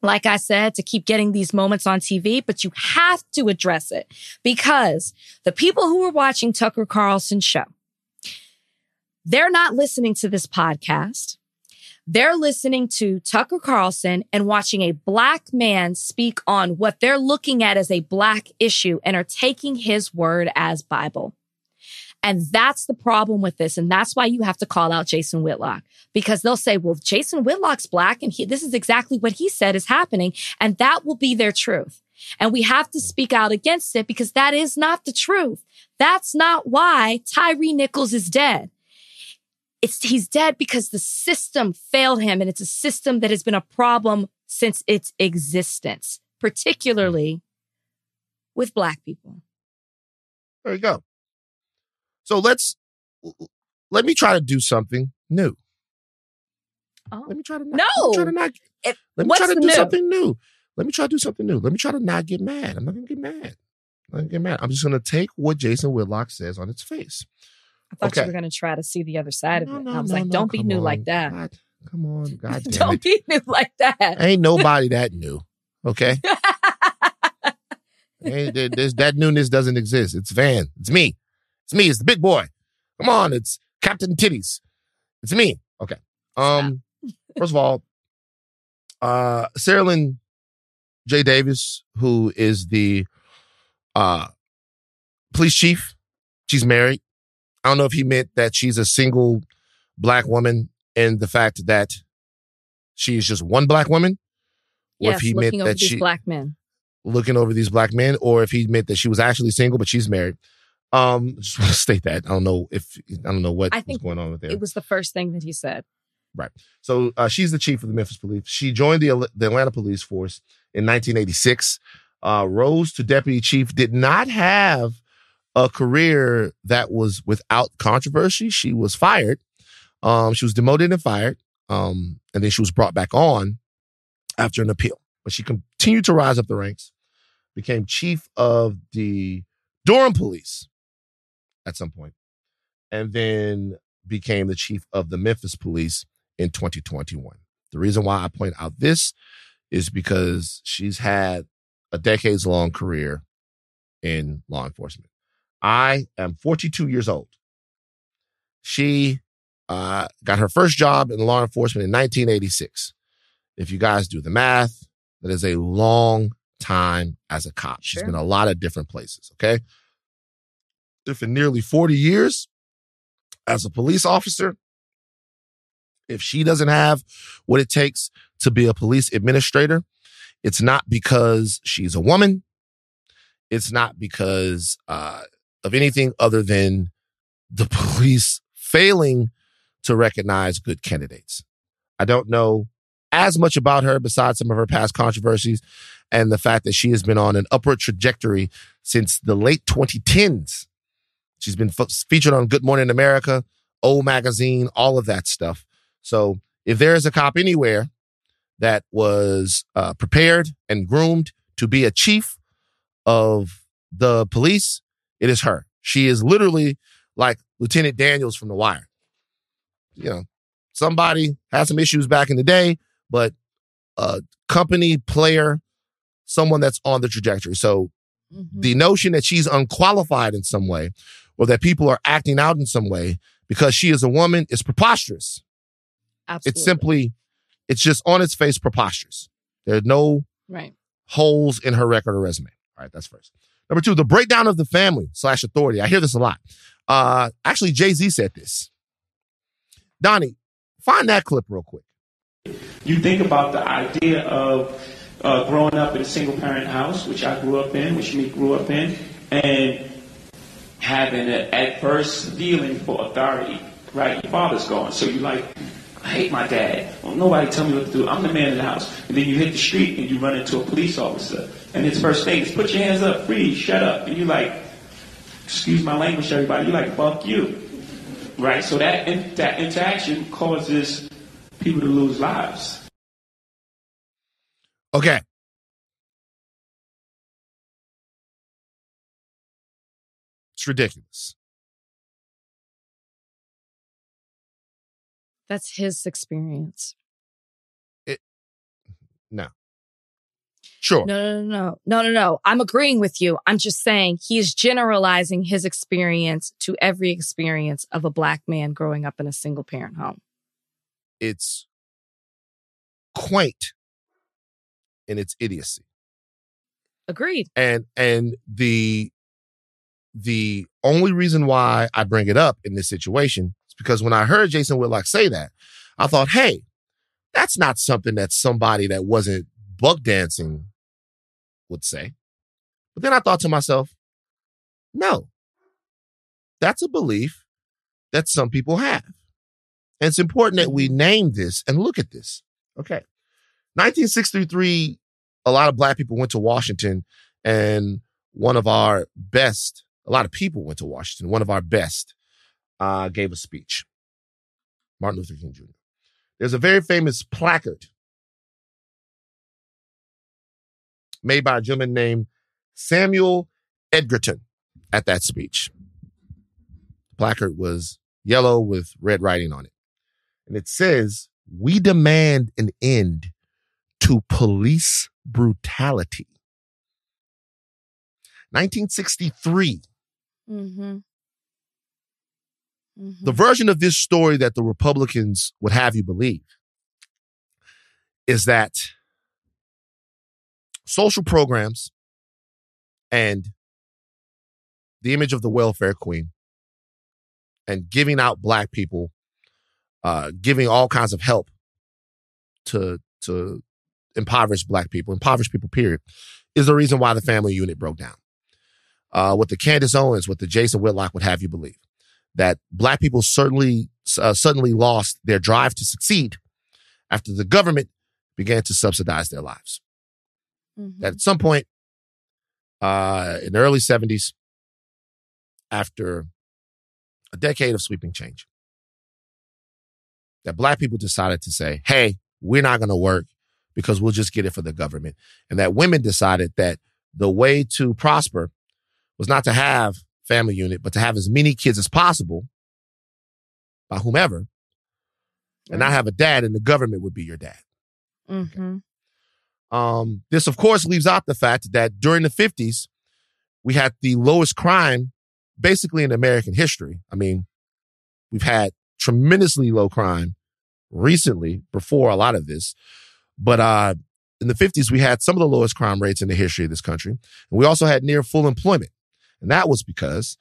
like I said, to keep getting these moments on TV, but you have to address it because the people who are watching Tucker Carlson's show, they're not listening to this podcast. They're listening to Tucker Carlson and watching a black man speak on what they're looking at as a black issue and are taking his word as Bible. And that's the problem with this. And that's why you have to call out Jason Whitlock because they'll say, well, Jason Whitlock's black and he, this is exactly what he said is happening. And that will be their truth. And we have to speak out against it because that is not the truth. That's not why Tyre Nichols is dead it's he's dead because the system failed him and it's a system that has been a problem since its existence particularly with black people There you go. So let's let me try to do something new. oh. Let me try to not, let me try to no not It- let me try to do new? something new. Let me try to do something new. Let me try to not get mad. I'm not gonna get mad. I'm not gonna get mad. I'm just gonna take what Jason Whitlock says on its face. I thought Okay. you were going to try to see the other side of No, it no, i was no, like don't be new on. like that God, come on, God don't be new like that Ain't nobody that new. Okay. Ain't, there- that newness doesn't exist. It's Van. It's me. It's me. It's the big boy. Come on. It's Captain Titties. It's me. Okay. Um. First of all, uh, Cerelyn J. Davis, who is the uh police chief, she's married. I don't know if he meant that she's a single black woman and the fact that she is just one black woman, or yes if he meant that she black men looking over these black men, or if he meant that she was actually single but she's married. Um, just want to state that. I don't know if I don't know what I was think going on with there. it was the first thing that he said Right. So uh, she's the chief of the Memphis Police. She joined the, the Atlanta Police Force in 1986. Uh, rose to deputy chief. Did not have a career that was without controversy. She was fired. Um, she was demoted and fired. Um, and then she was brought back on after an appeal. But she continued to rise up the ranks. Became chief of the Durham Police at some point, and then became the chief of the Memphis Police in 2021. The reason why I point out this is because she's had a decades long career in law enforcement. I am 42 years old. She uh, got her first job in law enforcement in 1986. If you guys do the math, that is a long time as a cop. She's been a lot of different places. Okay. And for nearly 40 years as a police officer, if she doesn't have what it takes to be a police administrator, it's not because she's a woman. It's not because uh, of anything other than the police failing to recognize good candidates. I don't know as much about her besides some of her past controversies and the fact that she has been on an upward trajectory since the late 2010s. She's been f- featured on Good Morning America, O Magazine, all of that stuff. So if there is a cop anywhere that was uh, prepared and groomed to be a chief of the police, it is her. She is literally like Lieutenant Daniels from The Wire. You know, somebody had some issues back in the day, but a company player, someone that's on the trajectory. So Mhm. the notion that she's unqualified in some way or that people are acting out in some way because she is a woman is preposterous. Absolutely. It's simply It's just on its face preposterous. There are no Right. holes in her record or resume. All right, that's first. Number two, the breakdown of the family slash authority. I hear this a lot. Uh, actually, Jay Z said this. Donnie, find that clip real quick. You think about the idea of uh, growing up in a single parent house, which I grew up in, which me grew up in, and having an adverse feeling for authority, right? Your father's gone, so you like, I hate my dad. Well, nobody tell me what to do. I'm the man in the house. And then you hit the street and you run into a police officer, and his first thing is, put your hands up, freeze, shut up. And you're like, excuse my language, everybody. You're like, fuck you. Right? So that, in, that interaction causes people to lose lives. Okay. It's ridiculous. That's his experience. It no. Sure. No, no, no, no, no, no, no. I'm agreeing with you. I'm just saying he's generalizing his experience to every experience of a black man growing up in a single parent home. It's quaint in its idiocy. Agreed. and and the the only reason why I bring it up in this situation is because when I heard Jason Whitlock say that, I thought, hey, that's not something that somebody that wasn't buck dancing would say. But then I thought to myself, no, that's a belief that some people have. And it's important that we name this and look at this. Okay. 1963, a lot of black people went to Washington and one of our best, a lot of people went to Washington. One of our best uh, gave a speech. Martin Luther King Jr. There's a very famous placard made by a gentleman named Samuel Edgerton at that speech. The placard was yellow with red writing on it. And it says, We demand an end to police brutality. 1963. Mm-hmm. The version of this story that the Republicans would have you believe is that social programs and the image of the welfare queen and giving out black people, uh, giving all kinds of help to to impoverished black people, impoverished people, period, is the reason why the family unit broke down. Uh, what the Candace Owens, what the Jason Whitlock would have you believe, that black people certainly uh, suddenly lost their drive to succeed after the government began to subsidize their lives. Mm-hmm. That at some point uh, in the early 70s, after a decade of sweeping change, that black people decided to say, hey, we're not going to work because we'll just get it for the government. And that women decided that the way to prosper was not to have family unit, but to have as many kids as possible by whomever and not have a dad and the government would be your dad. Mm-hmm. Um, this, of course, leaves out the fact that during the 50s, we had the lowest crime basically in American history. I mean, we've had tremendously low crime recently before a lot of this, but uh, in the 50s, we had some of the lowest crime rates in the history of this country. And we also had near full employment. And that was because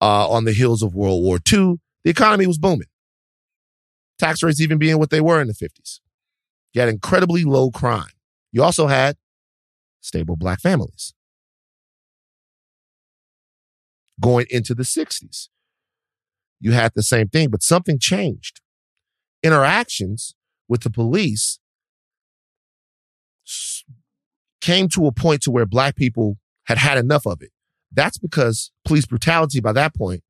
uh, on the heels of World War II, the economy was booming. Tax rates even being what they were in the 50s. You had incredibly low crime. You also had stable black families. Going into the 60s, you had the same thing, but something changed. Interactions with the police came to a point to where black people had had enough of it. That's because police brutality by that point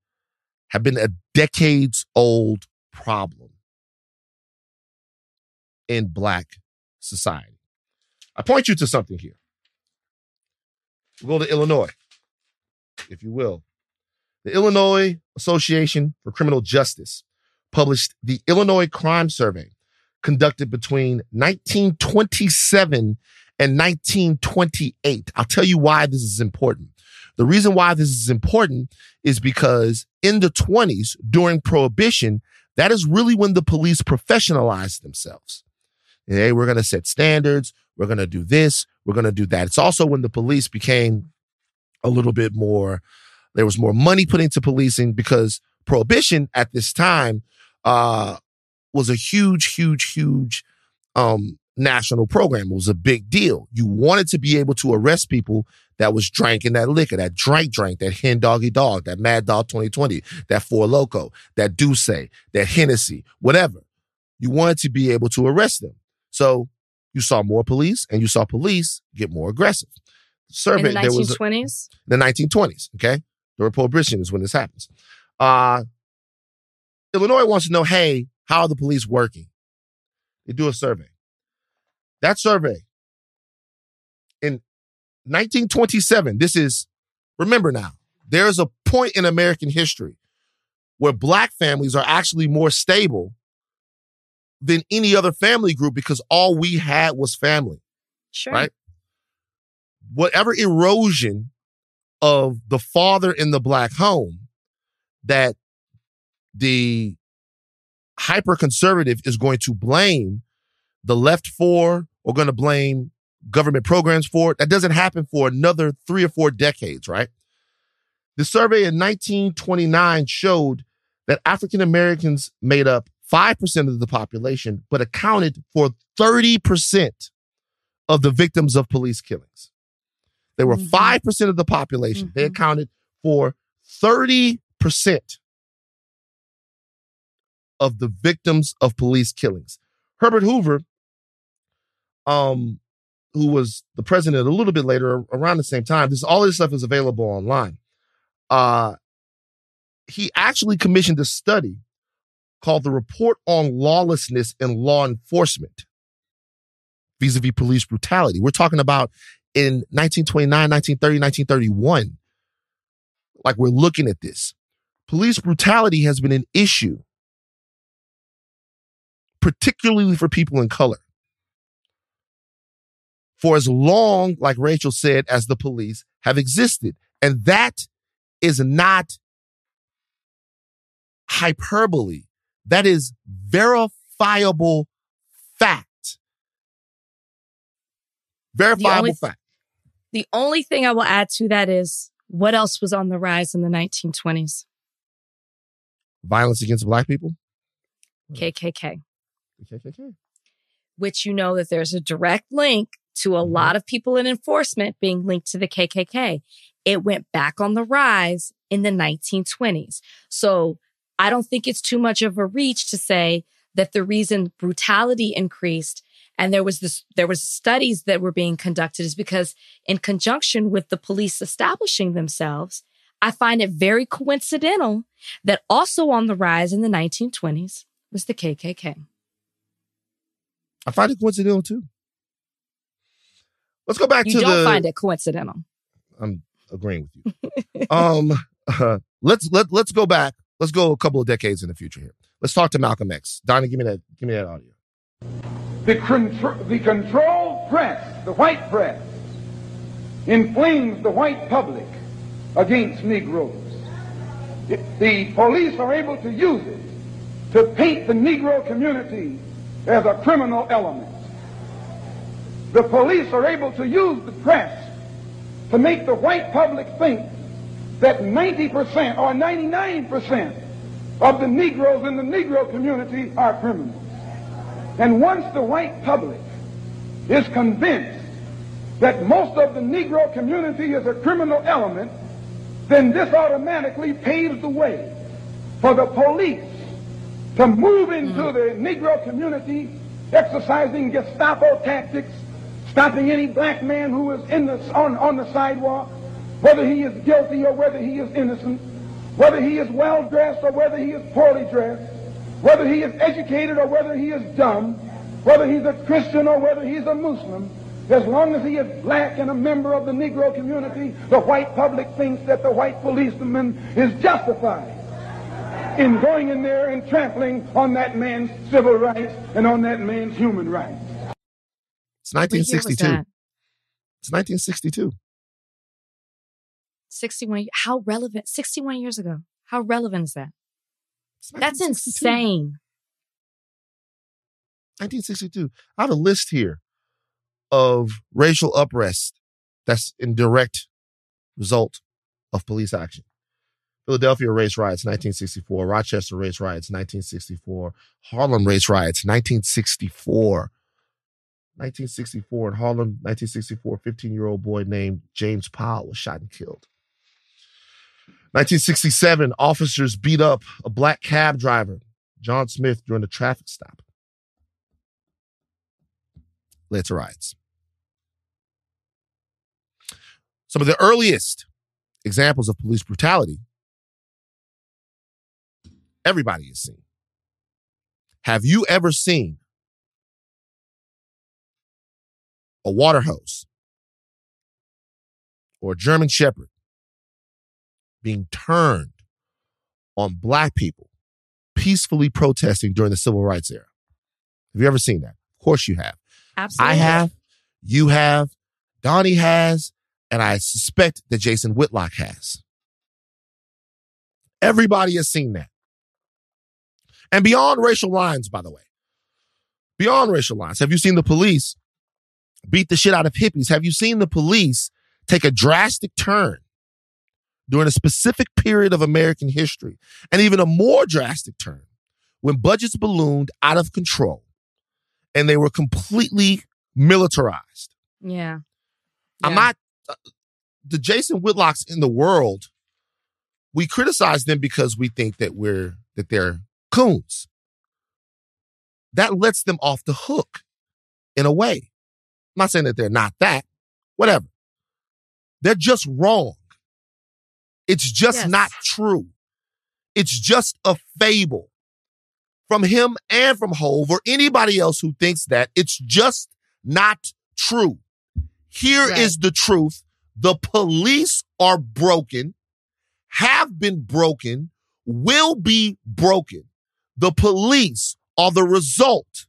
had been a decades old problem in black society. I point you to something here. We'll go to Illinois, if you will. The Illinois Association for Criminal Justice published the Illinois Crime Survey conducted between 1927 and 1928. I'll tell you why this is important. The reason why this is important is because in the 20s, during Prohibition, that is really when the police professionalized themselves. Hey, we're going to set standards. We're going to do this. We're going to do that. It's also when the police became a little bit more, there was more money put into policing because prohibition at this time, uh, was a huge, huge, huge, um, national program. It was a big deal. You wanted to be able to arrest people that was drinking that liquor, that drank drank, that hen doggy dog, that mad dog 2020, that Four Loko, that Douce, that Hennessy, whatever. You wanted to be able to arrest them. So you saw more police and you saw police get more aggressive. Survey, In the there was a- 1920s? the 1920s. Okay. The prohibition is when this happens. Uh, Illinois wants to know, hey, how are the police working? They do a survey. That survey in 1927, this is, remember now, there's a point in American history where black families are actually more stable than any other family group because all we had was family Sure. right? Whatever erosion of the father in the black home that the hyper conservative is going to blame the left for or going to blame government programs for, that doesn't happen for another three or four decades, right? The survey in 1929 showed that African Americans made up 5% of the population, but accounted for 30% of the victims of police killings. They were Mhm. 5% of the population. They Mhm. accounted for 30% of the victims of police killings. Herbert Hoover, um, who was the president a little bit later, around the same time, this all this stuff is available online. Uh, he actually commissioned a study called the Report on Lawlessness in Law Enforcement vis-a-vis police brutality. We're talking about in 1929, 1930, 1931. Like we're looking at this. Police brutality has been an issue, particularly for people in color. For as long, like Rachel said, as the police have existed. And that is not hyperbole. That is verifiable fact. Verifiable only- fact. The only thing I will add to that is what else was on the rise in the 1920s? Violence against black people. KKK, KKK. which you know that there's a direct link to a Mhm. lot of people in enforcement being linked to the KKK. It went back on the rise in the 1920s. So I don't think it's too much of a reach to say that the reason brutality increased and there was this there was studies that were being conducted is because in conjunction with the police establishing themselves i find it very coincidental that also on the rise in the 1920s was the kkk I find it coincidental too. Let's go back you to don't the. find it coincidental I'm agreeing with you. um, uh, let's let let's go back. Let's go a couple of decades in the future here. Let's talk to Malcolm X. Donnie, give me that. Give me that audio. The, contr- the controlled press, the white press, inflames the white public against Negroes. It- the police are able to use it to paint the Negro community as a criminal element. The police are able to use the press to make the white public think that 90% or 99% of the Negroes in the Negro community are criminals. And once the white public is convinced that most of the Negro community is a criminal element, then this automatically paves the way for the police to move into mm-hmm. the Negro community, exercising Gestapo tactics, stopping any black man who is in the, on, on the sidewalk, whether he is guilty or whether he is innocent, whether he is well dressed or whether he is poorly dressed, whether he is educated or whether he is dumb, whether he's a Christian or whether he's a Muslim, as long as he is black and a member of the Negro community, the white public thinks that the white policeman is justified in going in there and trampling on that man's civil rights and on that man's human rights. It's What year was 1962. It's 1962. 61 how relevant 61 years ago how relevant is that that's insane 1962. I have a list here of racial unrest that's in direct result of police action. Philadelphia race riots, 1964. Rochester race riots, 1964. Harlem race riots, 1964. 1964 in Harlem, 1964, 15 year old boy named James Powell was shot and killed. 1967, officers beat up a black cab driver, John Smith, during a traffic stop. Later riots. Some of the earliest examples of police brutality everybody has seen. Have you ever seen a water hose or a German Shepherd being turned on black people peacefully protesting during the civil rights era? Have you ever seen that? Of course you have. Absolutely. I have, you have, Donnie has, and I suspect that Jason Whitlock has. Everybody has seen that. And beyond racial lines, by the way, beyond racial lines, have you seen the police beat the shit out of hippies? Have you seen the police take a drastic turn during a specific period of American history and even a more drastic turn when budgets ballooned out of control and they were completely militarized? Yeah. I'm Yeah. not uh, the Jason Whitlocks in the world. We criticize them because we think that we're that they're coons. That lets them off the hook in a way. I'm not saying that they're not that, whatever. They're just wrong. It's just Yes. not true. It's just a fable from him and from Hove or anybody else who thinks that. It's just not true. Here is Right. the truth. The police are broken, have been broken, will be broken. The police are the result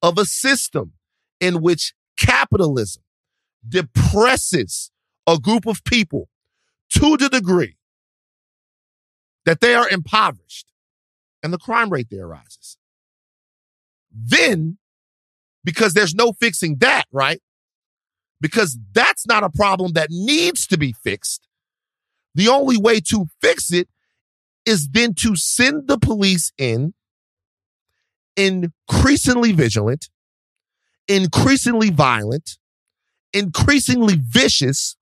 of a system in which capitalism depresses a group of people to the degree that they are impoverished and the crime rate there rises. Then, because there's no fixing that, right? Because that's not a problem that needs to be fixed. The only way to fix it is then to send the police in increasingly vigilant, increasingly violent, increasingly vicious,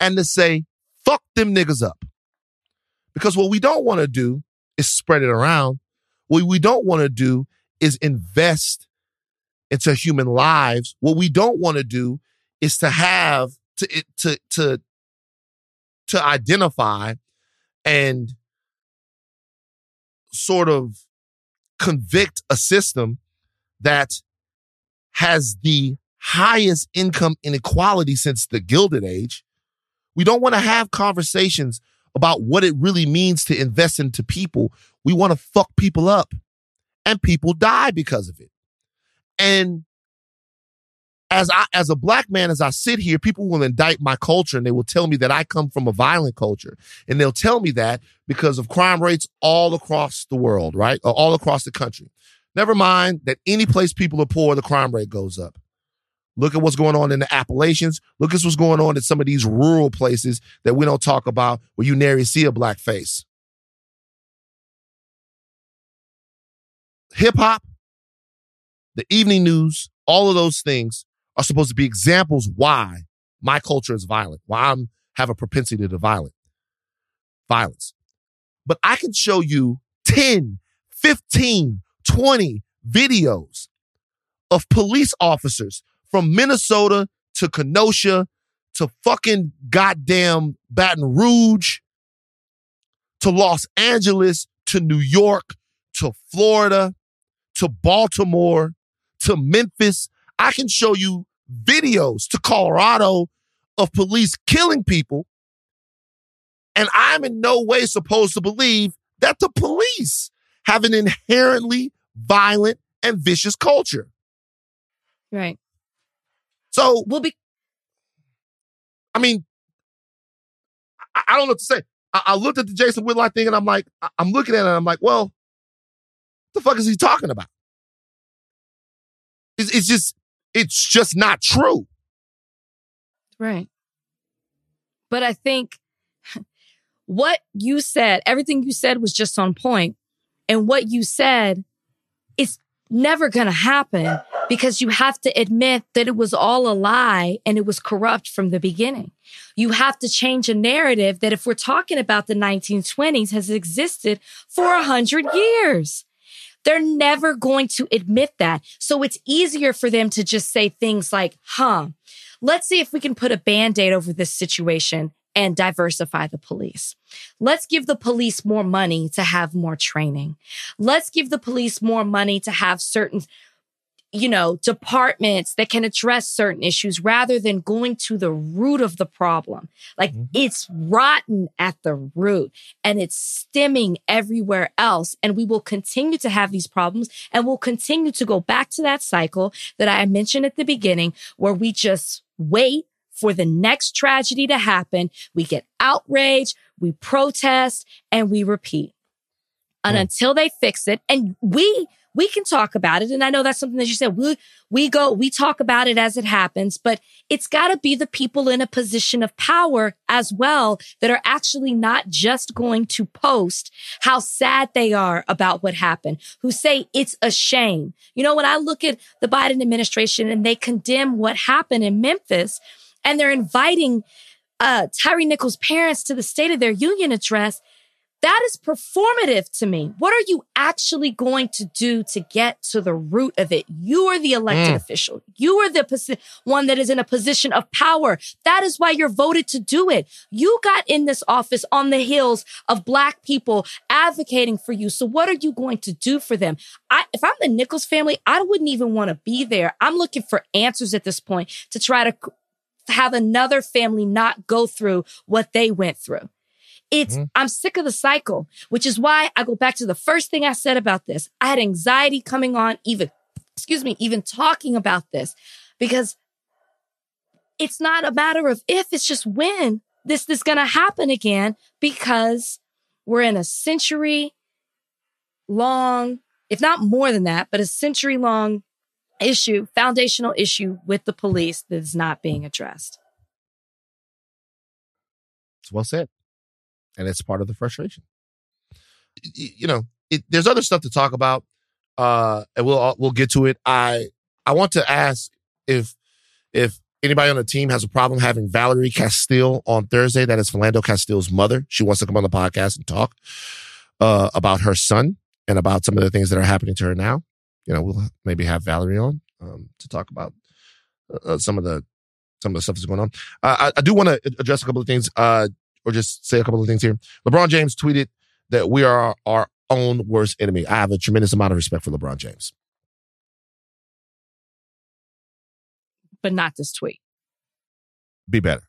and to say, fuck them niggas up. Because what we don't want to do is spread it around. What we don't want to do is invest into human lives. What we don't want to do is to have to to to to identify and sort of convict a system that has the highest income inequality since the Gilded Age. We don't want to have conversations about what it really means to invest into people. We want to fuck people up and people die because of it. And as I as a black man, as I sit here, people will indict my culture and they will tell me that I come from a violent culture. And they'll tell me that because of crime rates all across the world, right? Or all across the country. Never mind that any place people are poor, the crime rate goes up. Look at what's going on in the Appalachians. Look at what's going on in some of these rural places that we don't talk about where you nary see a black face. Hip hop, the evening news, all of those things are supposed to be examples why my culture is violent, why I'm have a propensity to violent violence. But I can show you 10, 15, 20 videos of police officers from Minnesota to Kenosha to fucking goddamn Baton Rouge to Los Angeles to New York to Florida to Baltimore to Memphis. I can show you videos to Colorado of police killing people. And I'm in no way supposed to believe that the police have an inherently violent and vicious culture. Right. So, We'll be I mean, I, I don't know what to say. I, I looked at the Jason Whitlock thing and I'm like, I, I'm looking at it and I'm like, well, what the fuck is he talking about? It's, it's just, it's just not true. Right. But I think what you said, everything you said was just on point. And what you said is never going to happen because you have to admit that it was all a lie and it was corrupt from the beginning. You have to change a narrative that if we're talking about the 1920s has existed for a hundred years. They're never going to admit that. So it's easier for them to just say things like, huh, let's see if we can put a band-aid over this situation and diversify the police. Let's give the police more money to have more training. Let's give the police more money to have certain you know, departments that can address certain issues rather than going to the root of the problem. Like mm-hmm. it's rotten at the root and it's stemming everywhere else. And we will continue to have these problems and we'll continue to go back to that cycle that I mentioned at the beginning where we just wait for the next tragedy to happen. We get outraged, we protest, and we repeat. And until they fix it, and we we can talk about it. And I know that's something that you said. We, we go, we talk about it as it happens, but it's got to be the people in a position of power as well that are actually not just going to post how sad they are about what happened, who say it's a shame. You know, when I look at the Biden administration and they condemn what happened in Memphis and they're inviting uh, Tyre Nichols' parents to the State of their Union address, that is performative to me. What are you actually going to do to get to the root of it? You are the elected mm. official. You are the posi- one that is in a position of power. That is why you're voted to do it. You got in this office on the heels of black people advocating for you. So what are you going to do for them? I, if I'm the Nichols family, I wouldn't even want to be there. I'm looking for answers at this point to try to have another family not go through what they went through. It's, mm-hmm. I'm sick of the cycle, which is why I go back to the first thing I said about this. I had anxiety coming on, even, excuse me, even talking about this because it's not a matter of if, it's just when this is going to happen again because we're in a century long, if not more than that, but a century long issue, foundational issue with the police that is not being addressed. It's well said and it's part of the frustration. You know, it, there's other stuff to talk about, uh, and we'll we'll get to it. I I want to ask if if anybody on the team has a problem having Valerie Castile on Thursday. That is Philando Castile's mother. She wants to come on the podcast and talk uh, about her son and about some of the things that are happening to her now. You know, we'll maybe have Valerie on um, to talk about uh, uh some of the some of the stuff that's going on. Uh, I, I, do want to address a couple of things. Uh, or just say a couple of things here. LeBron James tweeted that we are our own worst enemy. I have a tremendous amount of respect for LeBron James. But not this tweet. Be better.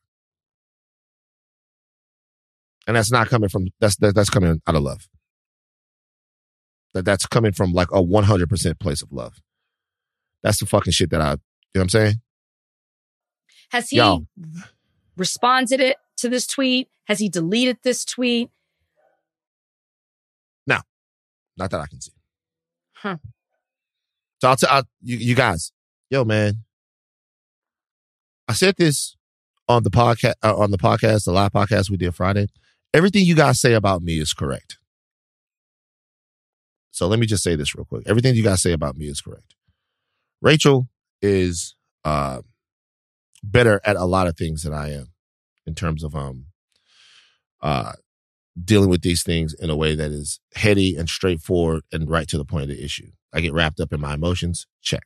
And that's not coming from that's that, that's coming out of love. That that's coming from like a 100% place of love. That's the fucking shit that I, you know what I'm saying? Has he Yo. responded it to this tweet? Has he deleted this tweet? No, not that I can see. Huh. So I'll tell you, you guys, yo, man. I said this on the podcast, uh, on the podcast, the live podcast we did Friday. Everything you guys say about me is correct. So let me just say this real quick. Everything you guys say about me is correct. Rachel is uh, better at a lot of things than I am in terms of um uh dealing with these things in a way that is heady and straightforward and right to the point of the issue. I get wrapped up in my emotions. Check.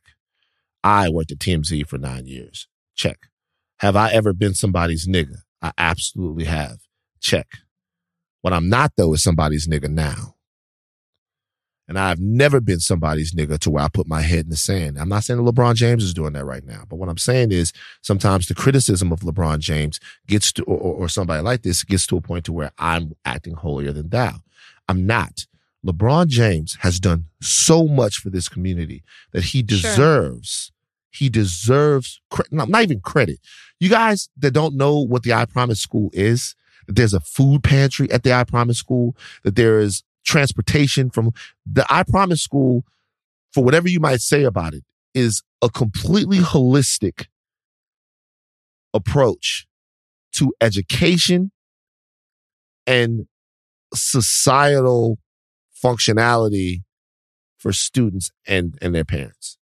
I worked at TMZ for nine years. Check. Have I ever been somebody's nigga? I absolutely have. Check. What I'm not though is somebody's nigga now. And I've never been somebody's nigga to where I put my head in the sand. I'm not saying that LeBron James is doing that right now, but what I'm saying is sometimes the criticism of LeBron James gets to, or, or somebody like this gets to a point to where I'm acting holier than thou. I'm not. LeBron James has done so much for this community that he deserves, sure. he deserves, not, not even credit. You guys that don't know what the I Promise School is, that there's a food pantry at the I Promise School, that there is transportation from the I Promise School, for whatever you might say about it, is a completely holistic approach to education and societal functionality for students and, and their parents.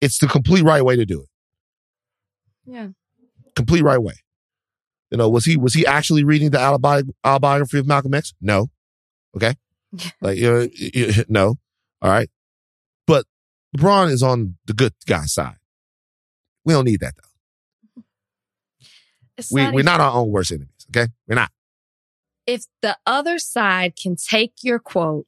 It's the complete right way to do it. Yeah. Complete right way. You know, was he was he actually reading the autobiography of Malcolm X? No. Okay. like you know, you- no. All right. But LeBron is on the good guy side. We don't need that though. It's We not we're even- not our own worst enemies. Okay. We're not. if the other side can take your quote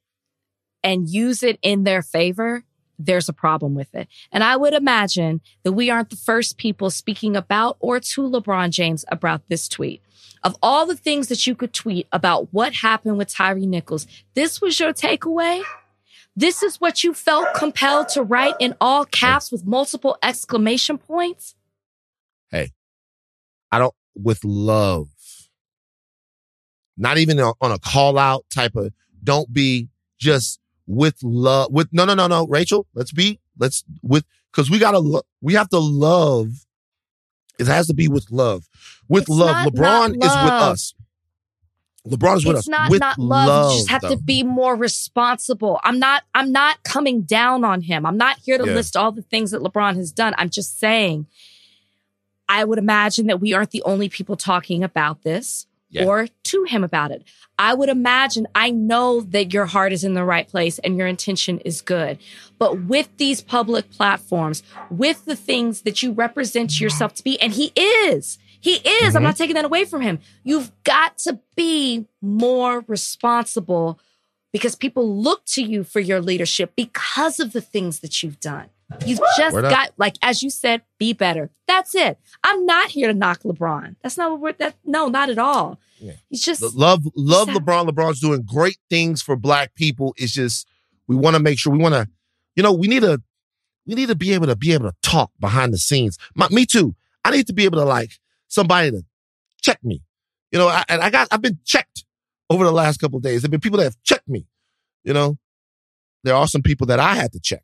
and use it in their favor, there's a problem with it. And I would imagine that we aren't the first people speaking about or to LeBron James about this tweet. Of all the things that you could tweet about what happened with Tyre Nichols, this was your takeaway? This is what you felt compelled to write in all caps with multiple exclamation points? Hey, I don't with love. Not even on a call out type of don't be just with love with no no no no Rachel let's be let's with because we gotta lo- we have to love it has to be with love with It's love LeBron not is with us LeBron is with it's us not with not love. you just have though. to be more responsible. I'm not I'm not coming down on him. I'm not here to Yeah. list all the things that LeBron has done. I'm just saying I would imagine that we aren't the only people talking about this Yeah. or to him about it. I would imagine I know that your heart is in the right place and your intention is good. But with these public platforms, with the things that you represent yourself to be, and he is, he is, I'm mm-hmm. not taking that away from him. You've got to be more responsible because people look to you for your leadership because of the things that you've done. You've just Word up. got, like, as you said, be better. That's it. I'm not here to knock LeBron. That's not what we're, that, no, not at all. Yeah. He's just, love love. LeBron. LeBron's doing great things for black people. It's just we want to make sure we want to, you know, we need to we need to be able to be able to talk behind the scenes. My, me too. I need to be able to like somebody to check me. You know, I, and I got I've been checked over the last couple of days. There've been people that have checked me. You know, there are some people that I had to check.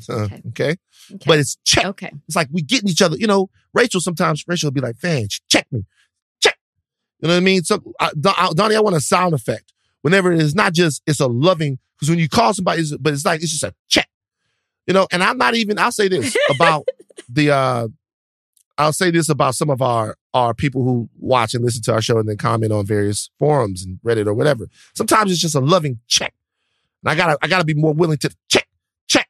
So, uh, Okay. okay. okay. But it's check. okay. It's like we getting each other. You know, Rachel sometimes Rachel will be like, "Van, check me, check." You know what I mean? So, I- Donnie, I want a sound effect whenever it is not just it's a loving because when you call somebody, but it's like it's just a check. You know, and I'm not even. I'll say this about the. uh I'll say this about some of our our people who watch and listen to our show and then comment on various forums and Reddit or whatever. Sometimes it's just a loving check, and I gotta I gotta be more willing to check check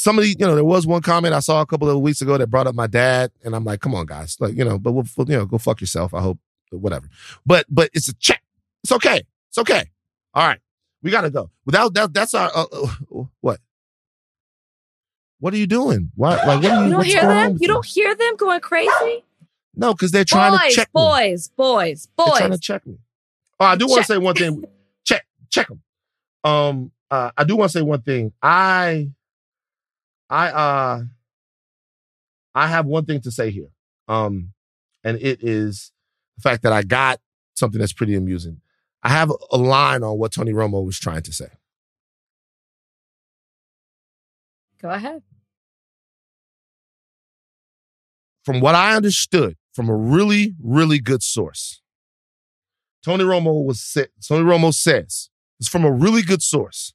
somebody, you know, there was one comment I saw a couple of weeks ago that brought up my dad, and I'm like, come on, guys, like, you know, but we'll, you know, go fuck yourself. I hope, whatever. But, but it's a check. It's okay. It's okay. All right, we gotta go. Without that, that's our uh, uh, what? What are you doing? Why? Like, what are you? You don't hear them? You don't hear them going crazy? No, because they're trying boys, to check me. boys, boys, They're trying to boys. check me. Oh, I do want to say one thing. check, check them. Um, uh, I do want to say one thing. I, I, uh, I have one thing to say here. Um, and it is the fact that I got something that's pretty amusing. I have a line on what Tony Romo was trying to say. Go ahead. From what I understood from a really, really good source, Tony Romo was sa- Tony Romo says it's from a really good source.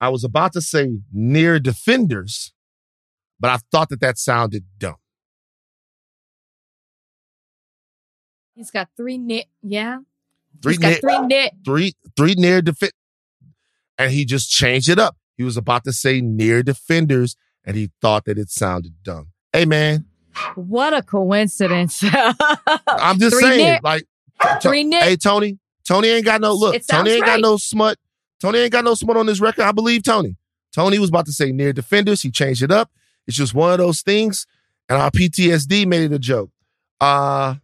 I was about to say near defenders, but I thought that that sounded dumb. He's got three near, yeah. Three He's got near, three near. three, three near defend, and he just changed it up. He was about to say near defenders, and he thought that it sounded dumb. Hey man, What a coincidence. I'm just Three saying, like, Three near. Hey Tony, Tony ain't got no look. Tony ain't got no smut. Tony ain't got no smut on this record. I believe Tony. Tony was about to say near defenders. He changed it up. It's just one of those things, and our PTSD made it a joke. Uh,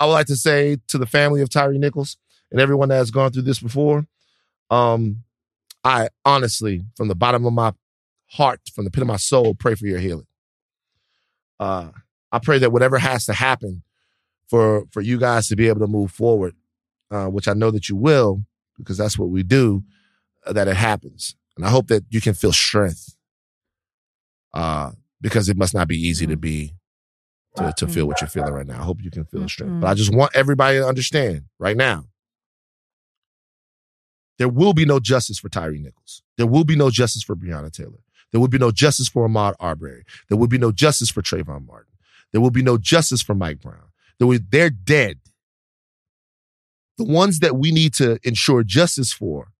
I would like to say to the family of Tyre Nichols and everyone that has gone through this before, um, I honestly, from the bottom of my heart, from the pit of my soul, pray for your healing. Uh, I pray that whatever has to happen for for you guys to be able to move forward, uh, which I know that you will, because that's what we do, uh, that it happens. And I hope that you can feel strength. Uh, because it must not be easy to be to, to feel what you're feeling right now. I hope you can feel strength. But I just want everybody to understand right now. There will be no justice for Tyre Nichols. There will be no justice for Breonna Taylor. There will be no justice for Ahmaud Arbery. There will be no justice for Trayvon Martin. There will be no justice for Mike Brown. There will, they're dead. The ones that we need to ensure justice for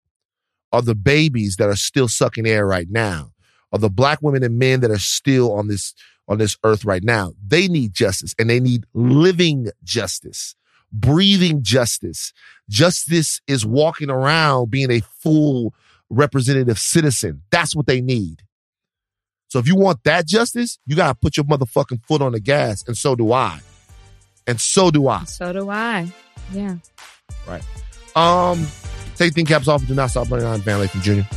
are the babies that are still sucking air right now, are the black women and men that are still on this on this earth right now. They need justice and they need living justice, breathing justice. Justice is walking around being a full representative citizen. That's what they need. So if you want that justice, you got to put your motherfucking foot on the gas. And so do I. And so do I. So do I. Yeah. Right. Um, take thin caps off and do not stop running on Van Lathan Jr.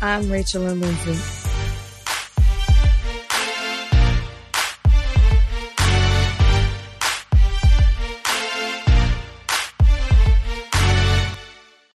I'm Rachel and Lindsay.